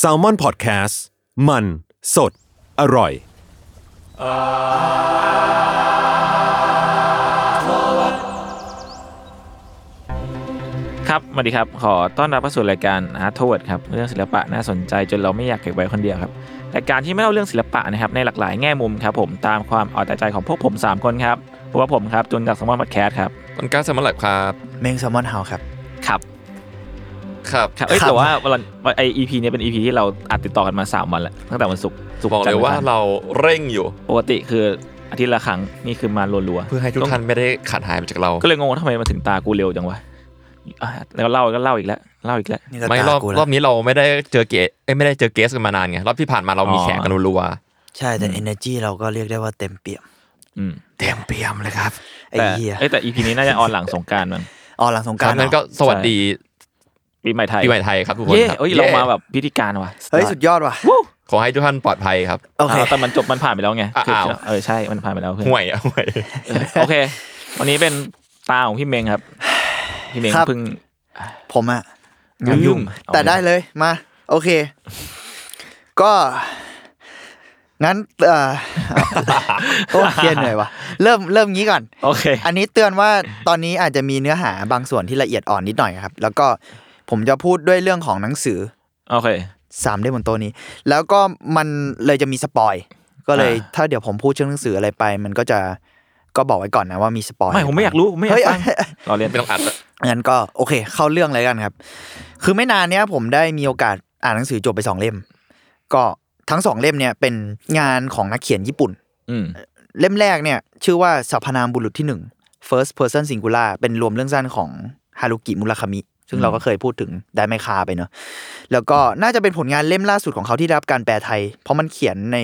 S a l ม o n PODCAST มัน สด อร่อย ครับสวัสดีครับ ขอต้อนรับเข้าสู่รายการ Art t o w a r d ครับ เรื่องศิลปะน่าสนใจจนเราไม่อยากเก็บไว้คนเดียวครับ รายการที่ไม่เล่าเรื่องศิลปะนะครับในหลากหลายแง่มุมครับผม ตามความเอาแต่ใจของพวกผม 3 คนครับพวกบผมครับจุนจากสมอนพอดแคสต์ครับต้นกล้าสมอลแลบครับ เมงแซลมอนเฮาครับ ครับครับครับเอ้ยครับแต่ว่าวันไอ EP เนี้ยเป็น EP ที่เราอัดติดต่อกันมา 3 วันแล้วตั้งแต่วันศุกร์ศุกร์บอกเลจันยทร์ว่าอังคเราเร่งอยู่ปกติคืออาทิตย์ละครั้งนี่คือมารัวๆเพื่อให้ทุกท่านไม่ได้ขาดหายไปจากเรา ก็เลยงงว่าทำไมมาถึงตากูเร็วจังวะอะแล้วเล่าก็เล่าอีกแล้วเล่าอีกแล้วนี่ก็ไม่ตารอบกูรแล้อวบนี้เราไม่ได้เจอเกสเอ้ยไม่ได้เจอเกสกันมานานไงรอบที่ผ่านมาเรามีอ๋อแขกกันรัวใช่แต่ energy เราก็เรียกได้ว่าเต็มเปี่ยมอืมเต็มเปี่ยมเลยครับไอ้แต่เหี้ยเอ้ยแต่ EP นี้น่าจะออนหลังสงกรารมั้งอ๋อหลังสงๆกครารัรบนั้นก็สวัสดี ปีใหม่ไทยปีใหม่ไทยครับทุกคนเย้ครับเอ้ยเรามาแบบพิธีการว่ะเฮ้ยสุดยอดว่ะขอให้ทุกท่านปลอดภัยครับโอเคาแต่มันจบมันผ่านไปแล้วไงคืออ้าวเออใช่มันผ่านไปแล้วเพื่อนห่วยอะห่วยเออโอเค วันนี้เป็นตาของพี่เมงครับ พี่เมงครับเพิ่งผมอะงานยุ่งแต่ได้เลยมา โอเค ก็งั้นเอ่อโอ้เครียดเหนื่อยว่ะเริ่มเริ่มงี้ก่อนโอเค อันนี้เตือนว่าตอนนี้อาจจะมีเนื้อหาบางส่วนที่ละเอียดอ่อนนิดหน่อยครับ แล้วก็ ผมจะพูดด้วยเรื่องของหนังสือโอเคสามเล่มบนโต๊ะนี้ แล้วก็มันเลยจะมีสปอยก็เลยอ่าถ้าเดี๋ยวผมพูดเรื่องหนังสืออะไรไป มันก็จะก็บอกไว้ก่อนนะว่ามีสปอยไม่ผมไม่อยากรู้ผมไม่อยากเฮ้ยฟังรอเรียนไม่ต้องอัดอะงั้นก็โอเค เข้าเรื่องเลยกันครับ คือไม่นานเนี้ยผมได้มีโอกาสอ่านหนังสือจบไปสองเล่ม ก็ทั้งสองเล่มเนี่ยเป็นงานของนักเขียนญี่ปุ่นอืมเล่มแรกเนี่ย ชื่อว่าสรรพนามบุรุษที่หนึ่ง first person singular เป็นรวมเรื่องสั้นของฮารุกิมุราคามิ ซึ่งเราก็เคยพูดถึงได้ไม่คาไปเนอะแล้วก็น่าจะเป็นผลงานเล่มล่าสุดของเขาที่ได้รับการแปลไทย เพราะมันเขียนใน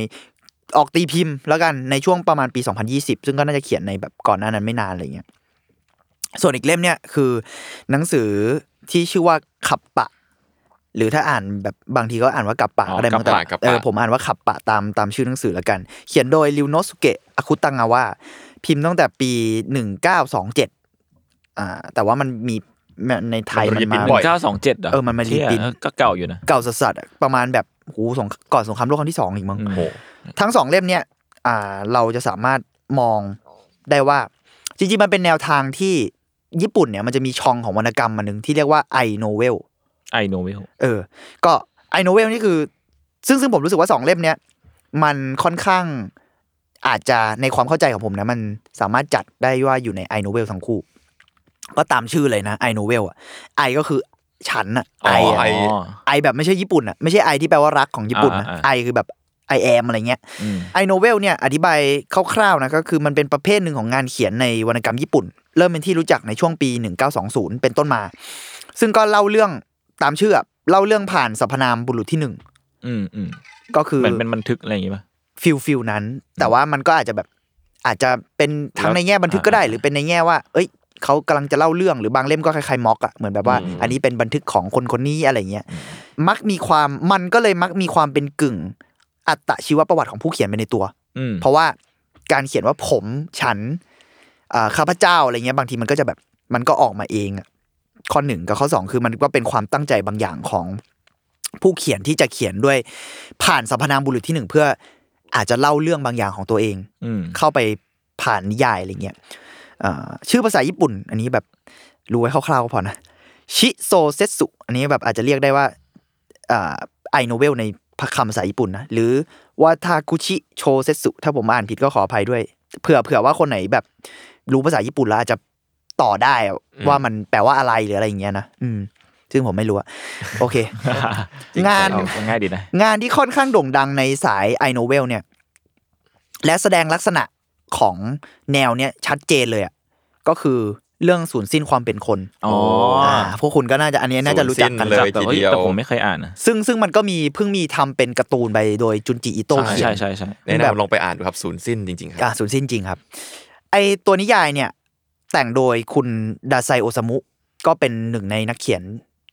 ออกตีพิมพ์แล้วกันในช่วงประมาณปี 2020 ซึ่งก็น่าจะเขียนในแบบก่อนหน้านั้นไม่นานอะไรเงี้ยส่วนอีกเล่มเนี่ยคือ หนังสือที่ชื่อว่าขับปะ หรือถ้าอ่านแบบบางทีก็อ่านว่ากับปะอ๋อก็ได้มั้งแต่กับปะกับปะเออผมอ่านว่าขับปะตามตามชื่อหนังสือแล้วกัน เขียนโดยริวโนสุเกะอาคุตังาวะพิมพ์ตั้งแต่ปีหนึ่งเก้าสองเจ็ดอ่าแต่ว่ามันมี ในไทยมัมันนรีพิมามพ์บ่อยเก้าสองเจ็ดเหรอเออมันมารีพิมพ์เชี่ยก็เก่าอยู่นะ เก่าสัสๆอะประมาณแบบโหสงก่อนสงครามโลกครั้งที่สองอีกมั้งอืมโอ้โหทั้งสองเล่มเนี่ยอ่าเราจะสามารถมองได้ว่า จริงๆ มันเป็นแนวทางที่ญี่ปุ่นเนี่ยมันจะมีช่องของวรรณกรรมมาหนึ่งที่เรียกว่าไอโนเวลไอโนเวลเออ ก็ไอโนเวลนี่คือ ซึ่งซึ่งผมรู้สึกว่าสองเล่มเนี้ยมันค่อนข้างอาจจะในความเข้าใจของผมนะ มันสามารถจัดได้ว่าอยู่ในไอโนเวลทั้งคู่ ก็ตามชื่อเลยนะไอโนเวลอะI ก็คือฉันอะอ๋ไอ I อะ I I แบบไม่ใช่ญี่ปุ่นอะไม่ใช่ไอที่แปลว่ารักของญี่ปุ่นนะอ่าอ่า I คือแบบ I am อะไรเงี้ยอืม I novel เนี่ยอธิบายคร่าวๆนะก็คือมันเป็นประเภทหนึ่งของงานเขียนในวรรณกรรมญี่ปุ่น เริ่มเป็นที่รู้จักในช่วงปี 1920 เป็นต้นมา ซึ่งก็เล่าเรื่องตามชื่ออะเล่าเรื่องผ่านสรรพนามบุรุษที่หนึ่งอืมอืมก็คือ เหมือนเป็นบันทึกอะไรอย่างงี้ป่ะ feel feel นั้น แต่ว่ามันก็อาจจะแบบอาจจะเป็นทั้งในแง่บันทึกก็ได้ อ่า หรือเป็นในแง่ว่า เอ้ย เขากำลังจะเล่าเรื่องหรือบางเล่มก็คล้ายๆม็อกอะเหมือนแบบว่าอืมอันนี้เป็นบันทึกของคนคนนี้อะไรเงี้ยมักมีความมันก็เลยมักมีความเป็นกึ่ง อัตชีวประวัติของผู้เขียนไปในตัวอืมเพราะว่าการเขียนว่าผมฉันอ่าข้าพเจ้าอะไรเงี้ยบางทีมันก็จะแบบมันก็ออกมาเองอะข้อหนึ่งกับข้อสองคือมันก็เป็นความตั้งใจบางอย่างของผู้เขียนที่จะเขียนด้วยผ่านสรรพนามบุรุษที่หนึ่งเพื่ออาจจะเล่าเรื่องบางอย่างของตัวเองอืมเข้าไปผ่านนิยายอะไรเงี้ยอ่า ชื่อภาษาญี่ปุ่น อันนี้แบบรู้ไว้คร่าวๆก็พอนะชิโซเซสุอันนี้แบบอาจจะเรียกได้ว่าอ่าไอโนเวลในคำภาษาญี่ปุ่นนะหรือวาทากุชิโชเซสุถ้าผมอ่านผิดก็ขออภัยด้วย เผื่อเผื่อว่าคนไหนแบบ รู้ภาษาญี่ปุ่นแล้วอาจจะต่อได้อะว่ามันแปลว่าอะไรหรืออะไรอย่างเงี้ยนะอืม ซึ่งผมไม่รู้อะโอเค งานเอาง่ายดีนะงานที่ค่อนข้างโด่งดังในสายไอโนเวลเนี่ย และแสดงลักษณะ ของแนวเนี้ยชัดเจนเลยอะก็คือเรื่องสูญสิ้นความเป็นคนอ๋ออ่าพวกคุณก็น่าจะอันนี้น่าจะรู้จักกันสูญสิ้นเลยแต่ว่าทีเดียวแต่ผมไม่เคยอ่านนะซึ่งซึ่งมันก็มีเพิ่งมีทำเป็นการ์ตูนไปโดยจุนจิอิโตะใช่เขียใช่นใช่ใช่แนะแบบนำลองไปอ่านดูครับศูนย์สิ้นจริงๆคอ่ารับสูญสิ้นจริงครับ ไอตัวนิยายเนี่ยแต่งโดยคุณดาไซโอซามุก็เป็นหนึ่งในนักเขียน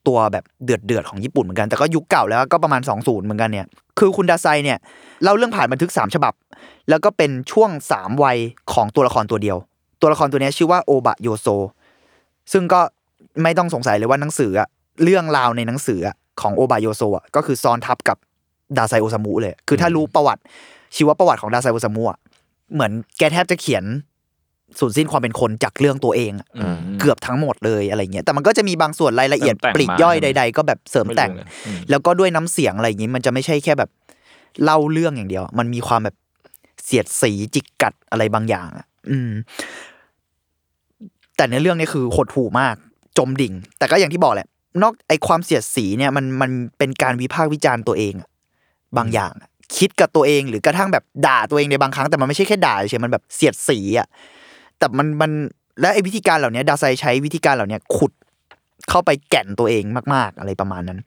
ตัวแบบเดือดเดือดของญี่ปุ่นเหมือนกันแต่ก็ยุคเก่าแล้วก็ประมาณ 20 เหมือนกันเนี่ยคือคุณดาไซเนี่ยเล่าเรื่องผ่านบันทึก 3 ฉบับ แล้วก็เป็นช่วง 3 วัยของตัวละครตัวเดียว ตัวละครตัวนี้ชื่อว่าโอบะโยโซซึ่งก็ไม่ต้องสงสัยเลยว่าหนังสืออะเรื่องราวในหนังสือของโอบะโยโซะก็คือซ้อนทับกับดาไซโอซามุเลย คือถ้ารู้ประวัติชีวประวัติของดาไซโอซามุอะเหมือนแกแทบจะเขียน สูญสิ้นความเป็นคนจากเรื่องตัวเองอะอืมเกือบทั้งหมดเลยอะไรเงี้ยแต่มันก็จะมีบางส่วนรายละเอียดเสริมแต่งปลีกย่อยมาใด ๆ ก็แบบเสริมแต่งไรู้เลยอืมแล้วก็ด้วยน้ำเสียงอะไรอย่างนี้มันจะไม่ใช่แค่แบบเล่าเรื่องอย่างเดียว มันมีความแบบเสียดสีจิกกัดอะไรบางอย่างอะอืม แต่ในเรื่องนี้คือหดหู่มาก จมดิ่ง แต่ก็อย่างที่บอกแหละ นอกไอความเสียดสีเนี่ยมันมันเป็นการวิพากษ์วิจารณ์ตัวเองอะบางอย่างอะคิดกับตัวเองหรือกระทั่งแบบด่าตัวเองในบางครั้งแต่มันไม่ใช่แค่ด่าเฉยๆมันแบบเสียดสีอะ แต่มันมันและไอ้วิธีการเหล่านี้ดาไซใช้วิธีการเหล่านี้ขุดเข้าไปแก่นตัวเองมาก ๆ อะไรประมาณนั้น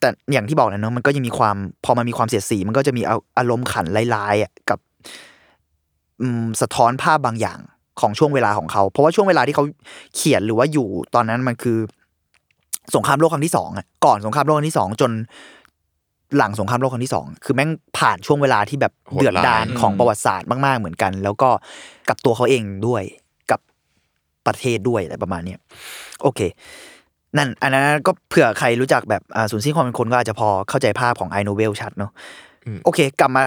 แต่อย่างที่บอกนะเนอะมันก็ยังมีความพอมันมีความเสียดสี มันก็จะมีอารมณ์ขันร้ายๆอะกับสะท้อนภาพบางอย่างของช่วงเวลาของเขา เพราะว่าช่วงเวลาที่เขาเขียนหรือว่าอยู่ตอนนั้นมันคือ สงครามโลกครั้งที่สองอะก่อนสงครามโลกครั้งที่สองจน หลังสงครามโลกครั้งที่สองคือแม่งผ่านช่วงเวลาที่แบบโหดร้ายเดือดดาลของประวัติศาสตร์มาก ๆ เหมือนกัน แล้วก็กับตัวเขาเองด้วยกับประเทศด้วยอะไรประมาณเนี้ยโอเค นั่นอันนั้นก็เผื่อใครรู้จักแบบอ่าศูนย์สิ้นความเป็นคนก็อาจจะพอเข้าใจภาพของไอโนเวลชัดเนาะโอเค กลับมา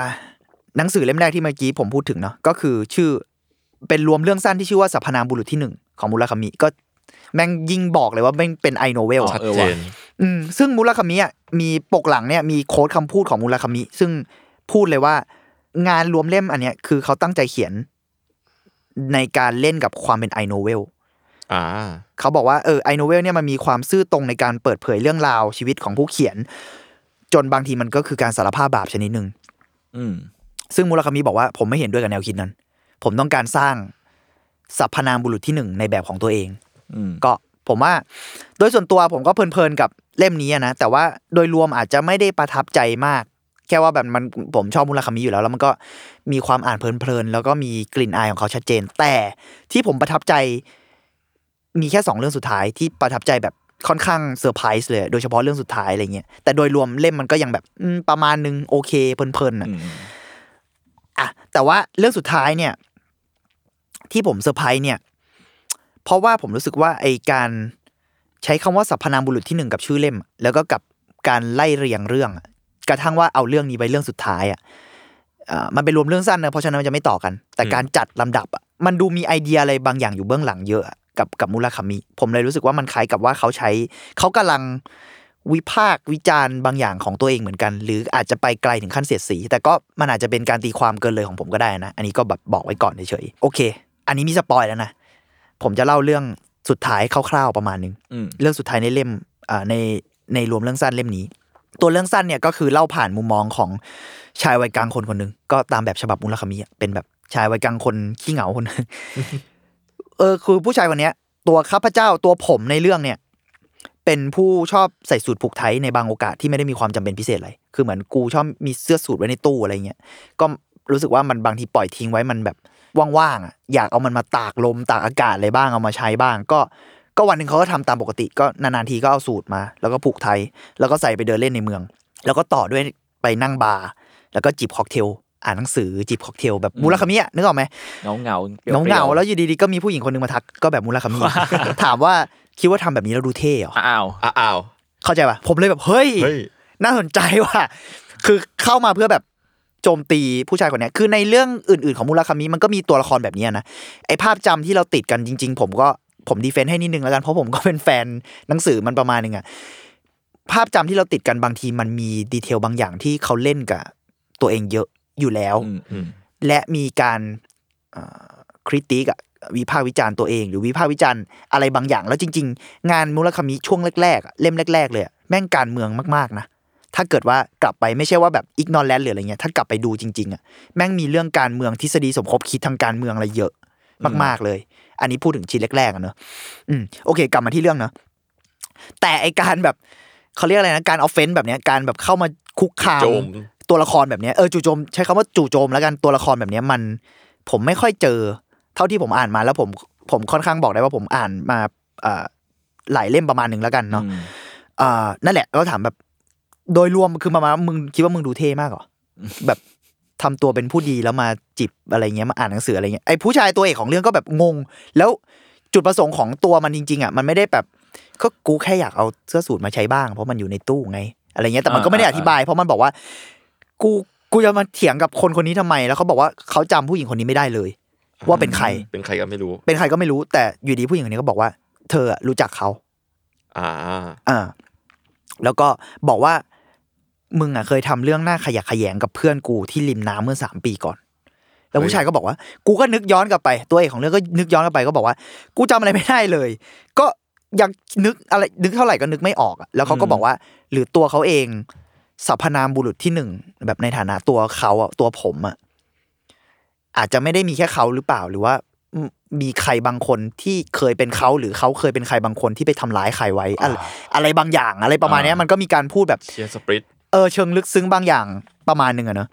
หนังสือเล่มแรกที่เมื่อกี้ผมพูดถึงเนาะก็คือชื่อเป็นรวมเรื่องสั้นที่ชื่อว่าสรรพนามบุรุษที่หนึ่งของมูราคามิก็แม่งยิ่งบอกเลยว่าแม่งเป็น I novel อ๋อชัดเออเจว่ะน อืมซึ่งมูราคามิอะมีปกหลังเนี่ยมี quote คำพูดของมูราคามิ ซึ่งพูดเลยว่า งานรวมเล่มอันเนี้ยคือเขาตั้งใจเขียน ในการเล่นกับความเป็น I novel อ่าเขาบอกว่าเออ I novel เนี่ยมันมีความซื่อตรงในการเปิดเผยเรื่องราวชีวิตของผู้เขียน จนบางทีมันก็คือการสารภาพบาปชนิดหนึ่งอืมซึ่งมูราคามิบอกว่าผมไม่เห็นด้วยกับแนวคิดนั้น ผมต้องการสร้างสรรพนามบุรุษที่หนึ่งในแบบของตัวเองอืมก็ผมว่า โดยส่วนตัวผมก็เพลินๆกับ เล่มนี้อะนะแต่ว่าโดยรวมอาจจะไม่ได้ประทับใจมาก แค่ว่าแบบมันผมชอบมูราคามิอยู่แล้ว แล้วมันก็มีความอ่านเพลินๆแล้วก็มีกลิ่นอายของเขาชัดเจน แต่ที่ผมประทับใจ มีแค่สองเรื่องสุดท้ายที่ประทับใจแบบค่อนข้างเซอร์ไพรส์เลย โดยเฉพาะเรื่องสุดท้ายอะไรเงี้ยแต่โดยรวมเล่มมันก็ยังแบบประมาณนึงโอเคเพลินๆอะอะแต่ว่าเรื่องสุดท้ายเนี่ย ที่ผมเซอร์ไพรส์เนี่ย เพราะว่าผมรู้สึกว่าไอการ ใช้คำว่าสรรพนามบุรุษที่หนึ่งกับชื่อเล่ม แล้วก็กับการไล่เรียงเรื่อง กระทั่งว่าเอาเรื่องนี้ไปเรื่องสุดท้ายอะมันเป็นรวมเรื่องสั้นนะเพราะฉะนั้นมันจะไม่ต่อกัน แต่การจัดลำดับมันดูมีไอเดียอะไรบางอย่างอยู่เบื้องหลังเยอะกับกับมูลคามิ ผมเลยรู้สึกว่ามันคล้ายกับว่าเขาใช้ เขากำลังวิพากษ์วิจารณ์บางอย่างของตัวเองเหมือนกัน หรืออาจจะไปไกลถึงขั้นเสียดสี แต่ก็มันอาจจะเป็นการตีความเกินเลยของผมก็ได้นะ อันนี้ก็แบบบอกไว้ก่อนเฉยๆโอเค อันนี้มีสปอยแล้วนะผมจะเล่าเรื่อง สุดท้ายคร่าวๆประมาณนึงอืมเรื่องสุดท้ายในเล่มอ่าในในรวมเรื่องสั้นเล่มนี้ ตัวเรื่องสั้นเนี่ยก็คือเล่าผ่านมุมมองของชายวัยกลางคนคนหนึ่งก็ตามแบบฉบับมุลคามิอะเป็นแบบชายวัยกลางคนขี้เหงาคนหนึงเออคือผู้ชายคนเนี้ย ตัวข้าพเจ้าตัวผมในเรื่องเนี่ย เป็นผู้ชอบใส่สูตรผูกไทยในบางโอกาสที่ไม่ได้มีความจำเป็นพิเศษอะไรคือเหมือนกูชอบมีเสื้อสูทไว้ในตู้อะไรเงี้ยก็รู้สึกว่ามันบางทีปล่อยทิ้งไว้มันแบบ ว่างๆอะอยากเอามันมาตากลมตากอากาศอะไรบ้างเอามาใช้บ้าง ก็ก็วันหนึ่งเขาก็ทำตามปกติก็นานๆทีก็เอาสูตรมา แล้วก็ผูกไทย แล้วก็ใส่ไปเดินเล่นในเมือง แล้วก็ต่อด้วยไปนั่งบาร์แล้วก็จิบค็อกเทลอ่านหนังสือจิบค็อกเทลแบบมูลคามิอะนึกออกไหมเงาเงาเงาเงาๆแล้วอยู่ดีๆก็มีผู้หญิงคนหนึงมาทักก็แบบมูลคามิถามว่าคิดว่าทำแบบนี้แล้วดูเท่เหรออ้าวอ้าวอ้าวเข้าใจป่ะผมเลยแบบเฮ้ยเฮ้ยน่าสนใจว่ะคือเข้ามาเพื่อแบบ โจมตีผู้ชายคนเนี้ยคือในเรื่องอื่นๆของมูลคามิมันก็มีตัวละครแบบเนี้ยนะไอภาพจำที่เราติดกันจริง ๆ ผมก็ผมดีเฟนต์ให้นิดนึงแล้วกันเพราะผมก็เป็นแฟนหนังสือมันประมาณนึงอะภาพจำที่เราติดกันบางทีมันมี detail บางอย่างที่เขาเล่นกับ ตัวเองเยอะอยู่แล้วอืมอืมและมีการ critic อะวิพากษ์วิจารณ์ตัวเอง หรือวิพากษ์วิจารณ์อะไรบางอย่าง แล้วจริง ๆ งานมูราคามิช่วงแรกๆอะเล่มแรก ๆ เลยอะแม่งการเมืองมากๆนะ ถ้าเกิดว่ากลับไปไม่ใช่ว่าแบบอิกนอ a แลนหรืออะไรเงี้ยถ้ากลับไปดูจริงๆอะแม่งมีเรื่องการเมืองทฤษฎีสมคบคิดทางการเมืองอะไรเยอะมาก ๆเลย อันนี้พูดถึงชิ้นแรกๆอะเนอะอืมโอเค กลับมาที่เรื่องเนอะแต่ไอการแบบเขาเรียกอะไรนะการ offend แบบเนี้ยการแบบเข้ามาคุกคามโจมตัวละครแบบเนี้ยเออจู่โจมใช้คำว่าจู่โจมแล้วกันตัวละครแบบเนี้ยมัน ผมไม่ค่อยเจอ เท่าที่ผมอ่านมาแล้วผมผมค่อนข้างบอกได้ว่าผมอ่านมาอ่าหลายเล่มประมาณหนึ่งแล้วกันเนาะอืมอ่านั่นแหละก็ถามแบบ โดยรวมคือประมาณว่ามึงคิดว่ามึงดูเท่มากเหรอแบบทำตัวเป็นผู้ดีแล้วมาจิบอะไรเงี้ยมาอ่านหนังสืออะไรเงี้ยไอ้ผู้ชายตัวเอกของเรื่องก็แบบงง แล้วจุดประสงค์ของตัวมันจริง ๆอะมันไม่ได้แบบก็กูแค่อยากเอาเสื้อสูทมาใช้บ้าง เพราะมันอยู่ในตู้ไง อะไรเงี้ยแต่มันก็ไม่ได้อธิบาย เพราะมันบอกว่า กูกูจะมาเถียงกับคนคนนี้ทำไม แล้วเขาบอกว่าเขาจำผู้หญิงคนนี้ไม่ได้เลย ว่าเป็นใคร เป็นใครก็ไม่รู้ เป็นใครก็ไม่รู้ แต่อยู่ดีผู้หญิงคนนี้ก็บอกว่า เธออะรู้จักเขา อ่าอ่าแล้วก็บอกว่า มึงอะเคยทำเรื่องหน้าขยะแขยงกับเพื่อนกูที่ริมน้ำเมื่อสามปีก่อน แล้วผู้ชายก็บอกว่า กูก็นึกย้อนกลับไป ตัวเอกของเรื่องก็นึกย้อนกลับไปก็บอกว่า กูจำอะไรไม่ได้เลย ก็ยังนึกอะไรนึกเท่าไหร่ก็นึกไม่ออกอะแล้วเขาก็บอกว่า หรือตัวเขาเองสรรพนามบุรุษที่หนึ่งแบบในฐานะตัวเขาอะตัวผมอะอาจจะไม่ได้มีแค่เขาหรือเปล่าหรือว่าอืมมีใครบางคนที่เคยเป็นเขาหรือเขาเคยเป็นใครบางคนที่ไปทำร้ายใครไว้อะไรอะไรบางอย่างอะไรประมาณเนี้ยมันก็มีการพูดแบบเชียร์สปริต เออเชิงลึกซึ้งบางอย่างประมาณหนึ่งอะเนอะ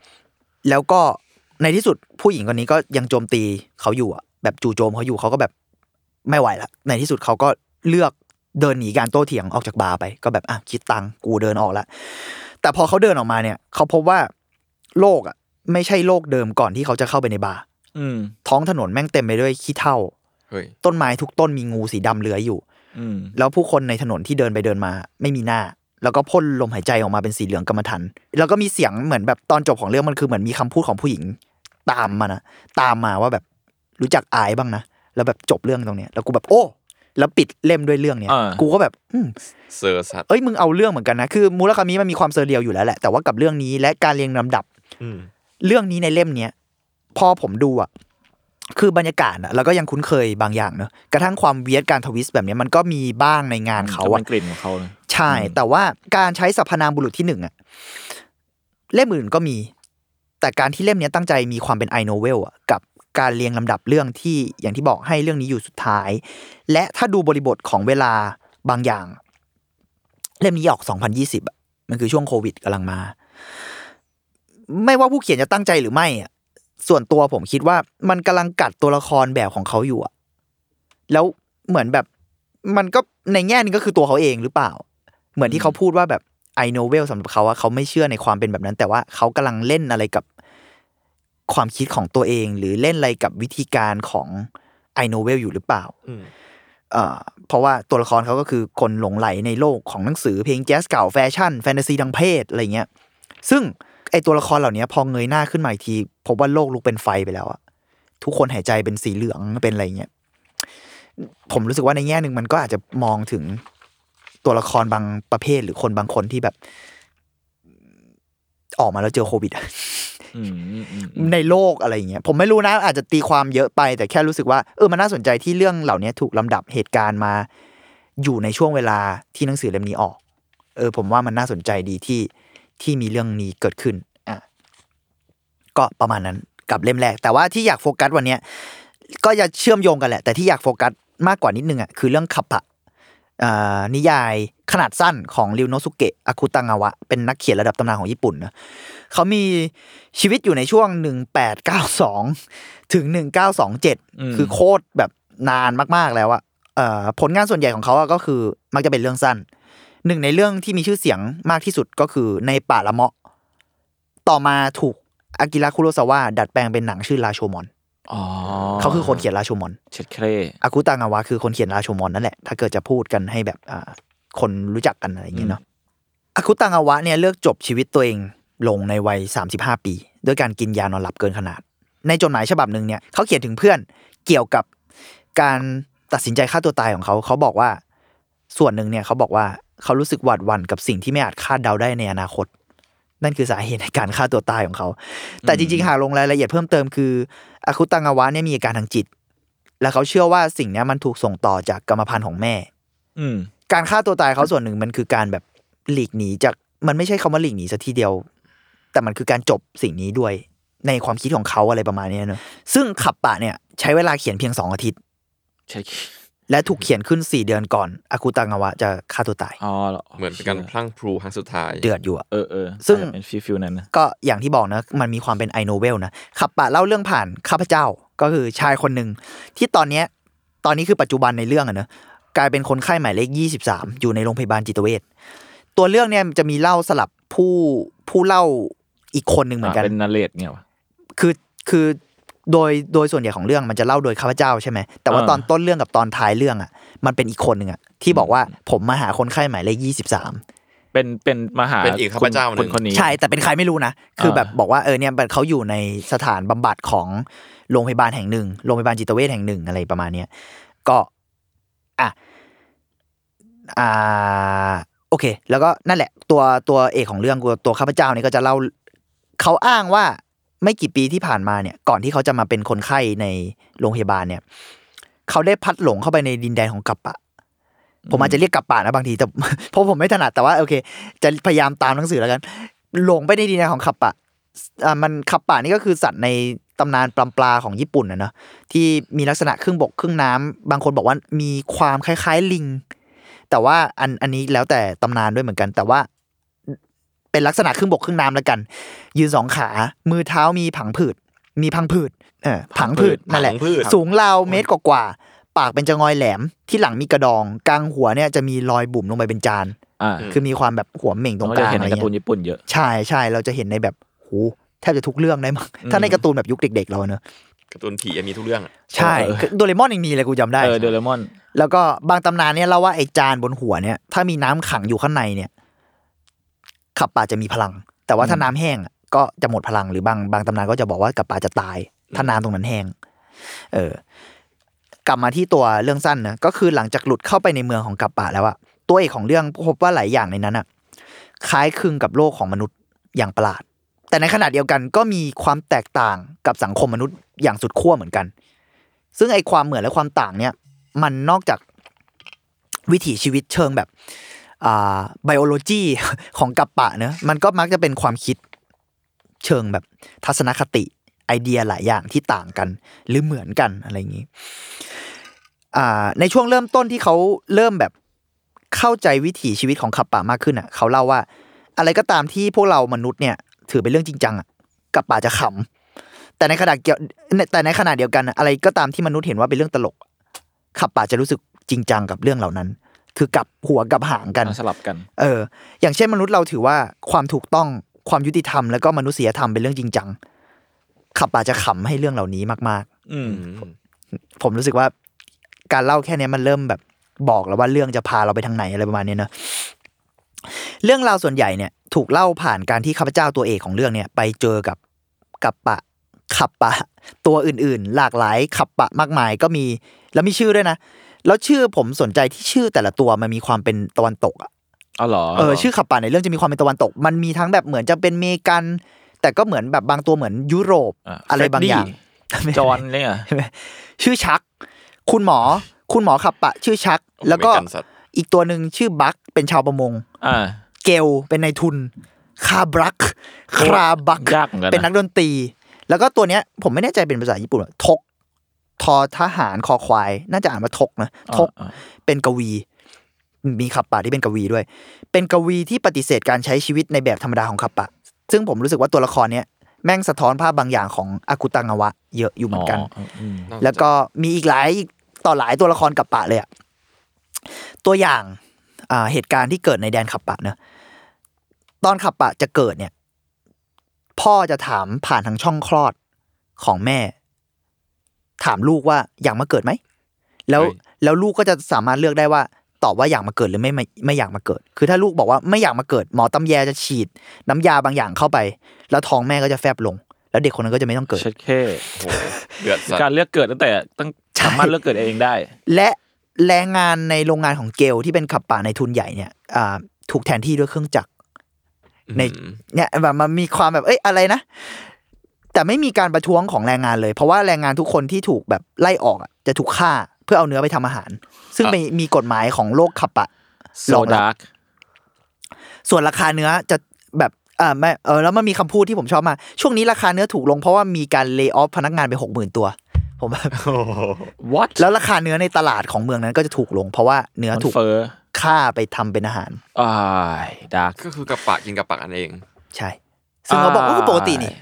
แล้วก็ในที่สุดผู้หญิงคนนี้ก็ยังโจมตีเขาอยู่อะแบบจู่โจมเขาอยู่เขาก็แบบไม่ไหวละในที่สุดเขาก็เลือกเดินหนีการโต้เถียงออกจากบาร์ไป ก็แบบอะคิดตังค์กูเดินออกละแต่พอเขาเดินออกมาเนี่ย เขาพบว่าโลกอะไม่ใช่โลกเดิมก่อนที่เขาจะเข้าไปในบาร์อืมท้องถนนแม่งเต็มไปด้วยขี้เถ้าเฮ้ยต้นไม้ทุกต้นมีงูสีดำเลื้อยอยู่อืมแล้วผู้คนในถนนที่เดินไปเดินมา ไม่มีหน้า แล้วก็พ่นลมหายใจออกมาเป็นสีเหลืองกำมะถันแล้วก็มีเสียงเหมือนแบบตอนจบของเรื่องมันคือเหมือนมีคำพูดของผู้หญิงตามมานะตามมาว่าแบบรู้จักอายบ้างนะแล้วแบบจบเรื่องตรงเนี้ยแล้วกูแบบโอ้แล้วปิดเล่มด้วยเรื่องเนี้ยอ่ากูก็แบบอืมเซอร์สัตว์เอ้ยมึงเอาเรื่องเหมือนกันนะคือมูราคามิมันมีความ surreal อยู่แล้วแหละแต่ว่ากับเรื่องนี้และการเรียงลำดับอืมเรื่องนี้ในเล่มเนี้ยพอผมดูอะ คือบรรยากาศอะเราก็ยังคุ้นเคยบางอย่างเนอะกระทั่งความเวียดการทวิสต์แบบเนี้ยมันก็มีบ้างในงานเขาก็อะเป็นกลิ่นของเขาเลยใช่ แต่ว่าการใช้สรรพนามบุรุษที่หนึ่งอะเล่มอื่นก็มี แต่การที่เล่มเนี้ยตั้งใจมีความเป็นไอโนเวลอะกับการเรียงลำดับเรื่องที่อย่างที่บอกให้เรื่องนี้อยู่สุดท้าย และถ้าดูบริบทของเวลาบางอย่าง เล่มนี้ออก 2020อะมันคือช่วงโควิดกำลังมา ไม่ว่าผู้เขียนจะตั้งใจหรือไม่อะ ส่วนตัวผมคิดว่ามันกำลังกัดตัวละครแบบของเขาอยู่อะแล้วเหมือนแบบมันก็ในแง่หนึงก็คือตัวเขาเองหรือเปล่า เหมือนที่เขาพูดว่าแบบไอโนเวลสำหรับเขาอะเขาไม่เชื่อในความเป็นแบบนั้น แต่ว่าเขากำลังเล่นอะไรกับความคิดของตัวเอง หรือเล่นอะไรกับวิธีการของไอโนเวลอยู่หรือเปล่าอืมเอ่อเพราะว่าตัวละครเขาก็คือคนหลงไหลในโลกของหนังสือเพลงแจ๊สเก่าแฟชั่นแฟนตาซีทางเพศอะไรเงี้ย ซึ่ง ไอตัวละครเหล่านี้พอเงยหน้าขึ้นมาอีกทีพบว่าโลกลุกเป็นไฟไปแล้วอะทุกคนหายใจเป็นสีเหลืองเป็นอะไรเงี้ยผมรู้สึกว่าในแง่หนึ่งมันก็อาจจะมองถึงตัวละครบางประเภทหรือคนบางคนที่แบบ ออกมาแล้วเจอโควิดอะอืมอืมอืมอืมในโลกอะไรอย่างเงี้ยผมไม่รู้นะ อาจจะตีความเยอะไป แต่แค่รู้สึกว่าเออมันน่าสนใจที่เรื่องเหล่านี้ถูกลำดับเหตุการณ์มา อยู่ในช่วงเวลาที่หนังสือเล่มนี้ออก เออ ผมว่ามันน่าสนใจดีที่ ที่มีเรื่องนี้เกิดขึ้นอะก็ประมาณนั้นกับเล่มแรก แต่ว่าที่อยากโฟกัสวันเนี้ยก็จะเชื่อมโยงกันแหละ แต่ที่อยากโฟกัสมากกว่านิดนึงอะคือเรื่องขับะอ่านิยายขนาดสั้นของริวโนสุเกะอากุตังาวะ เป็นนักเขียนระดับตำนานของญี่ปุ่นนะเขามีชีวิตอยู่ในช่วง 1892 ถึง 1927 คือโคตรแบบนานมาก ๆ แล้วอะเอ่อผลงานส่วนใหญ่ของเขาอะก็คือมักจะเป็นเรื่องสั้น หนึ่งในเรื่องที่มีชื่อเสียงมากที่สุดก็คือในป่าละเมาะ ต่อมาถูกอากิระคุโรซาวะดัดแปลงเป็นหนังชื่อราโชมอนอ๋อเขาคือคนเขียนราโชมอนเช็ดเครอากุตังาวะคือคนเขียนราโชมอนนั่นแหละ ถ้าเกิดจะพูดกันให้แบบอ่าคนรู้จักกันอะไรอย่างเงี้ยเนาะอากุตังาวะเนี่ยเลือกจบชีวิตตัวเองลงในวัย 35 ปี ด้วยการกินยานอนหลับเกินขนาด ในจดหมายฉบับหนึ่งเนี่ยเขาเขียนถึงเพื่อนเกี่ยวกับการตัดสินใจฆ่าตัวตายของเขา เขาบอกว่า ส่วนหนึ่งเนี่ยเขาบอกว่าเขารู้สึกหวาดหวั่นกับสิ่งที่ไม่อาจคาดเดาได้ในอนาคต นั่นคือสาเหตุในการฆ่าตัวตายของเขา แต่จริงๆ หากลงรายละเอียดเพิ่มเติมคืออาคุตังอาวะเนี่ยมีอาการทางจิต และเขาเชื่อว่าสิ่งนี้มันถูกส่งต่อจากกรรมพันธุ์ของแม่ อืการฆ่าตัวตายเขาส่วนหนึ่งมันคือการแบบหลีกหนีจากมันไม่ใช่คำว่าหลีกหนีซะทีเดียว แต่มันคือการจบสิ่งนี้ด้วยในความคิดของเขาอะไรประมาณนี้เนอะซึ่งคัปปะเนี่ย ใช้เวลาเขียนเพียงสองอาทิตย์ใช่ และถูกเขียนขึ้นสี่เดือนก่อนอากุตังาวะจะฆ่าตัวตาย อ๋อเหรอเหมือนเป็นการพรั่งพรูครั้งสุดท้าย เดือดอยู่อะ เออเออซึ่ง อาจจะเป็น feel feel นั้นนะ ก็อย่างที่บอกนะ มันมีความเป็น I-novel นะคัปปะเล่าเรื่องผ่านข้าพเจ้าก็คือชายคนหนึ่ง ที่ตอนเนี้ยตอนนี้คือปัจจุบันในเรื่องอะเนอะกลายเป็นคนไข้หมายเลขยี่สิบสามอยู่ในโรงพยาบาลจิตเวชตัวเรื่องเนี่ยจะมีเล่าสลับผู้ผู้เล่าอีกคนหนึ่งเหมือนกัน เป็นนาเรตเงี้ยวะ คือคือ โดยโดยส่วนใหญ่ของเรื่องมันจะเล่าโดยข้าพเจ้าใช่ไหมแต่ว่าอ่าตอนต้นเรื่องกับตอนท้ายเรื่องอะ มันเป็นอีกคนหนึ่งอะที่บอกว่าผมมาหาคนไข้หมายเลขยี่สิบสามเป็นเป็นมหาเป็นอีกข้าพเจ้าหนึ่คนงคนนี้ใช่แต่เป็นใครไม่รู้นะคืออ่าแบบบอกว่าเออเนี่ยเขาอยู่ในสถานบำบัดของโรงพยาบาลแห่งหนึ่งโรงพยาบาลจิตเวชแห่งหนึ่งอะไรประมาณเนี้ยก็อะอ่าโอเค แล้วก็นั่นแหละ ตัวตัวเอกของเรื่องตัวตัวข้าพเจ้าเนี่ยก็จะเล่าเขาอ้างว่า ไม่กี่ปีที่ผ่านมาเนี่ย ก่อนที่เขาจะมาเป็นคนไข้ในโรงพยาบาลเนี่ย เขาได้พัดหลงเข้าไปในดินแดนของกัปปะ ผมอาจจะเรียกกัปปะนะบางทีแต่เพราะผมไม่ถนัดแต่ว่าโอเค จะพยายามตามหนังสือแล้วกัน หลงไปในดินแดนของขับปะอ่ามันขับปะนี่ก็คือสัตว์ในตำนานปลาปลาของญี่ปุ่นนะเนอะที่มีลักษณะครึ่งบกครึ่งน้ำบางคนบอกว่ามีความคล้ายๆลิง แต่ว่าอันอันนี้แล้วแต่ตำนานด้วยเหมือนกัน แต่ว่า เป็นลักษณะครึ่งบกครึ่งน้ำแล้วกัน ยืนสองขา มือเท้ามีผังผืด มีพังผืด เออผังผืดนั่นแหละผังผืดสูงราวเมตรกว่าๆปากเป็นจะงอยแหลม ที่หลังมีกระดอง กลางหัวเนี่ยจะมีรอยบุ๋มลงไปเป็นจานอ่าคือมีความแบบหัวเหม่งตรงเรากจะลางเห็นอะไรในการ์ตูนเงี้ยญี่ปุ่นเยอะ ใช่ใช่เราจะเห็นในแบบโหแทบจะทุกเรื่องได้มั้งถ้าในการ์ตูนแบบยุคเด็ก ๆ เราเนอะการ์ตูนผีมีทุกเรื่องอะใช่เออโดเรมอนยังมีเลยกูจำได้เออโดเรมอน แล้วก็บางตำนานเนี่ยเล่าว่าไอ้จานบนหัวเนี่ยถ้ามีน้ำขังอยู่ข้างในเนี่ย ขับป่าจะมีพลัง แต่ว่าถ้าน้ำแห้งอะก็จะหมดพลังหรือบางบางตำนานก็จะบอกว่ากับป่าจะตาย ถ้าน้ำตรงนั้นแห้ง เออกลับมาที่ตัวเรื่องสั้นนะก็คือหลังจากหลุดเข้าไปในเมืองของกับป่าแล้วอะตัวเอกของเรื่องพบว่าหลายอย่างในนั้นอะคล้ายคลึงกับโลกของมนุษย์อย่างประหลาด แต่ในขณะเดียวกันก็มีความแตกต่างกับสังคมมนุษย์อย่างสุดขั้วเหมือนกัน ซึ่งไอความเหมือนและความต่างเนี่ย มันนอกจากวิถีชีวิตเชิงแบบอ่า ไบโอโลจีของกัปปะเนอะมันก็มักจะเป็นความคิดเชิงแบบทัศนคติไอเดียหลายอย่างที่ต่างกัน หรือเหมือนกันอะไรอย่างนี้ในช่วงเริ่มต้นที่เขาเริ่มแบบเข้าใจวิถีชีวิตของขับป่ามากขึ้นอะ เขาเล่าว่า อะไรก็ตามที่พวกเรามนุษย์เนี่ย ถือเป็นเรื่องจริงจังอะกับป่าจะขำแต่ในขณะเกี่ยวแต่ในขณะเดียวกัน อะอะไรก็ตามที่มนุษย์เห็นว่าเป็นเรื่องตลกขับป่าจะรู้สึกจริงจังกับเรื่องเหล่านั้น คือกลับหัวกลับหางกันสลับกัน เออ อย่างเช่นมนุษย์เราถือว่าความถูกต้องความยุติธรรมแล้วก็มนุษยธรรมเป็นเรื่องจริงจังขับป่าจะขำให้เรื่องเหล่านี้มากอืมอืมๆผมรู้สึกว่า การเล่าแค่เนี้ยมันเริ่มแบบบอกแล้วว่าเรื่องจะพาเราไปทางไหนอะไรประมาณเนี้ยเนอะเรื่องราวส่วนใหญ่เนี่ยถูกเล่าผ่านการที่ข้าพเจ้าตัวเอกของเรื่องเนี่ย ไปเจอกับกับปะขับปะ ตัวอื่นๆ หลากหลายขับปะมากมายก็มี แล้วมีชื่อด้วยนะ แล้วชื่อผมสนใจที่ชื่อแต่ละตัวมันมีความเป็นตะวันตกอะเอาเหรอเออชื่อขับป่าในเรื่องจะมีความเป็นตะวันตก มันมีทั้งแบบเหมือนจะเป็นเมกัน แต่ก็เหมือนแบบบางตัวเหมือนยุโรปอะอะไรบางอย่าง Freddy จอห์นเนี่ยชื่อชัก คุณหมอ คุณหมอขับปะ ชื่อชัก แล้วก็อเมรินสัตว์อีกตัวหนึ่งชื่อบักเป็นชาวประมงอ่าเกลเป็นนายทุน คาบรักคราบักยากเหมือนกันนะเป็นนักดนตรี แล้วก็ตัวเนี้ยผมไม่แน่ใจเป็นภาษาญี่ปุ่นหรอทก ทอทหารคอควาย น่าจะอ่านว่าทกนะทกอ่าเป็นกวี มีขับปะที่เป็นกวีด้วย เป็นกวีที่ปฏิเสธการใช้ชีวิตในแบบธรรมดาของขับปะ ซึ่งผมรู้สึกว่าตัวละครเนี้ยแม่งสะท้อนภาพบางอย่างของอากุตังาวะ เยอะอยู่เหมือนกันอืมน่าสนใจแล้วก็มีอีกหลายต่อหลายตัวละครกับปะเลยอะตัวอย่างอ่าเหตุการณ์ที่เกิดในแดนขับปะเนอะตอนขับปะจะเกิดเนี่ย พ่อจะถามผ่านทางช่องคลอดของแม่ ถามลูกว่าอยากมาเกิดไหมแล้วเฮ้ยแล้วลูกก็จะสามารถเลือกได้ว่าตอบว่าอยากมาเกิดหรือไม่ไม่ไม่อยากมาเกิด คือถ้าลูกบอกว่าไม่อยากมาเกิด หมอตำแยจะฉีด น้ำยาบางอย่างเข้าไป แล้วท้องแม่ก็จะแฟบลง แล้วเด็กคนนั้นก็จะไม่ต้องเกิดเช็ดแค่โอ้โหเดือดสัตการว์เลือกเกิดตั้งแต่ตั้งสามารถเลือกเกิดเองได้ และแรงงานในโรงงานของเกลที่เป็นขับป่าในทุนใหญ่เนี่ยอ่าถูกแทนที่ด้วยเครื่องจักรในอืมเนี่ยแบบมันมีความแบบเอ้ยอะไรนะ แต่ไม่มีการประท้วงของแรงงานเลย เพราะว่าแรงงานทุกคนที่ถูกแบบไล่ออกอะจะถูกฆ่าเพื่อเอาเนื้อไปทำอาหาร ซึ่งมีมีกฎหมายของโลกคัปปะโซรองรับ dark สัสราคาเนื้อจะแบบอ่าไม่เออแล้วมันมีคำพูดที่ผมชอบมากช่วงนี้ราคาเนื้อถูกลงเพราะว่ามีการ lay off พนักงานไปหกหมื่นตัว ผมแบบ what แล้วราคาเนื้อในตลาดของเมืองนั้นก็จะถูกลง เพราะว่าเนื้อมันถูกเฟอร์ฆ่าไปทำเป็นอาหารอ้าย dark ก็คือคัปปะกินคัปปะกันเอง ใช่ ซึ่งเขาบอกว่าก็ปกตินี่ท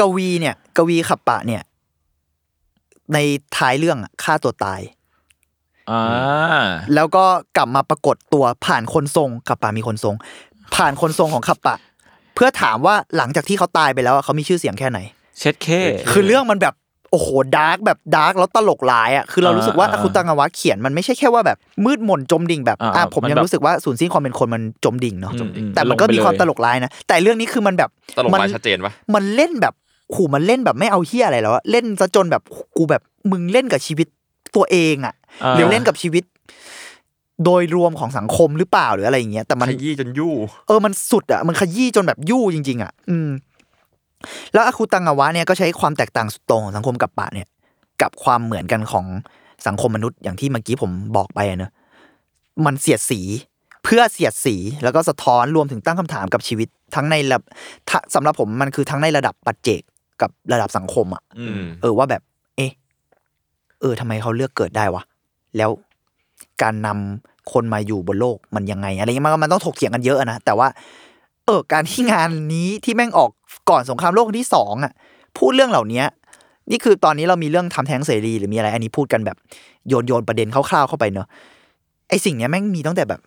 กกวีเนี่ย กวีคัปปะเนี่ย ในท้ายเรื่องอะฆ่าตัวตายอ่าแล้วก็กลับมาปรากฏตัวผ่านคนทรงคัปปะมีคนทรง ผ่านคนทรงของคัปปะ เพื่อถามว่าหลังจากที่เขาตายไปแล้วอะเขามีชื่อเสียงแค่ไหน เช็ดเข้คือเรื่องมันแบบโอ้โห dark แบบ dark แล้วตลกร้ายอะคือเรารู้สึกว่าอ่าอาคุตังาวะเขียนมันไม่ใช่แค่ว่าแบบมืดมนจมดิ่งแบบอ่าอะผมมันยังแบบรู้สึกว่าศูนย์สิ้นความเป็นคนมันจมดิ่งเนาะอืมอืมแต่มันก็ลงไปมีความเลยตลกร้ายนะแต่เรื่องนี้คือมันแบบตลกมัร้ายชัดเจนปะมันเล่นแบบ ขู่มันเล่นแบบไม่เอาเฮียอะไรแล้วอะเล่นซะจนแบบกูแบบมึงเล่นกับชีวิตตัวเองอะอ่าหรือเล่นกับชีวิต โดยรวมของสังคมหรือเปล่าหรืออะไรอย่างเงี้ยแต่มันขยี้จนยู่ เออมันสุดอะมันขยี้จนแบบยู่จริง ๆ อะ อืม แล้วอาคุตังอาวะเนี่ยก็ใช้ความแตกต่างสุดโต่งของสังคมกับปะเนี่ย กับความเหมือนกันของสังคมมนุษย์อย่างที่เมื่อกี้ผมบอกไปอะเนอะมันเสียดสีเพื่อเสียดสีแล้วก็สะท้อนรวมถึงตั้งคำถามกับชีวิตทั้งในระถ้าสำหรับผมมันคือทั้งในระดับปัจเจก กับระดับสังคมอะอืมเออว่าแบบ เอ๊ะเออทำไมเขาเลือกเกิดได้วะแล้วการนำคนมาอยู่บนโลกมันยังไงอะไรเงี้ยมันมันต้องถกเถียงกันเยอะอะนะแต่ว่า เออ การที่งานนี้ที่แม่งออกก่อนสงครามโลกครั้งที่สองอะ พูดเรื่องเหล่านี้นี่คือตอนนี้เรามีเรื่องทำแท้งเสรีหรือมีอะไร อันนี้พูดกันแบบโยนโยนประเด็นคร่าวๆเข้าไปเนอะไอสิ่งเนี้ยแม่งมีตั้งแต่แบบ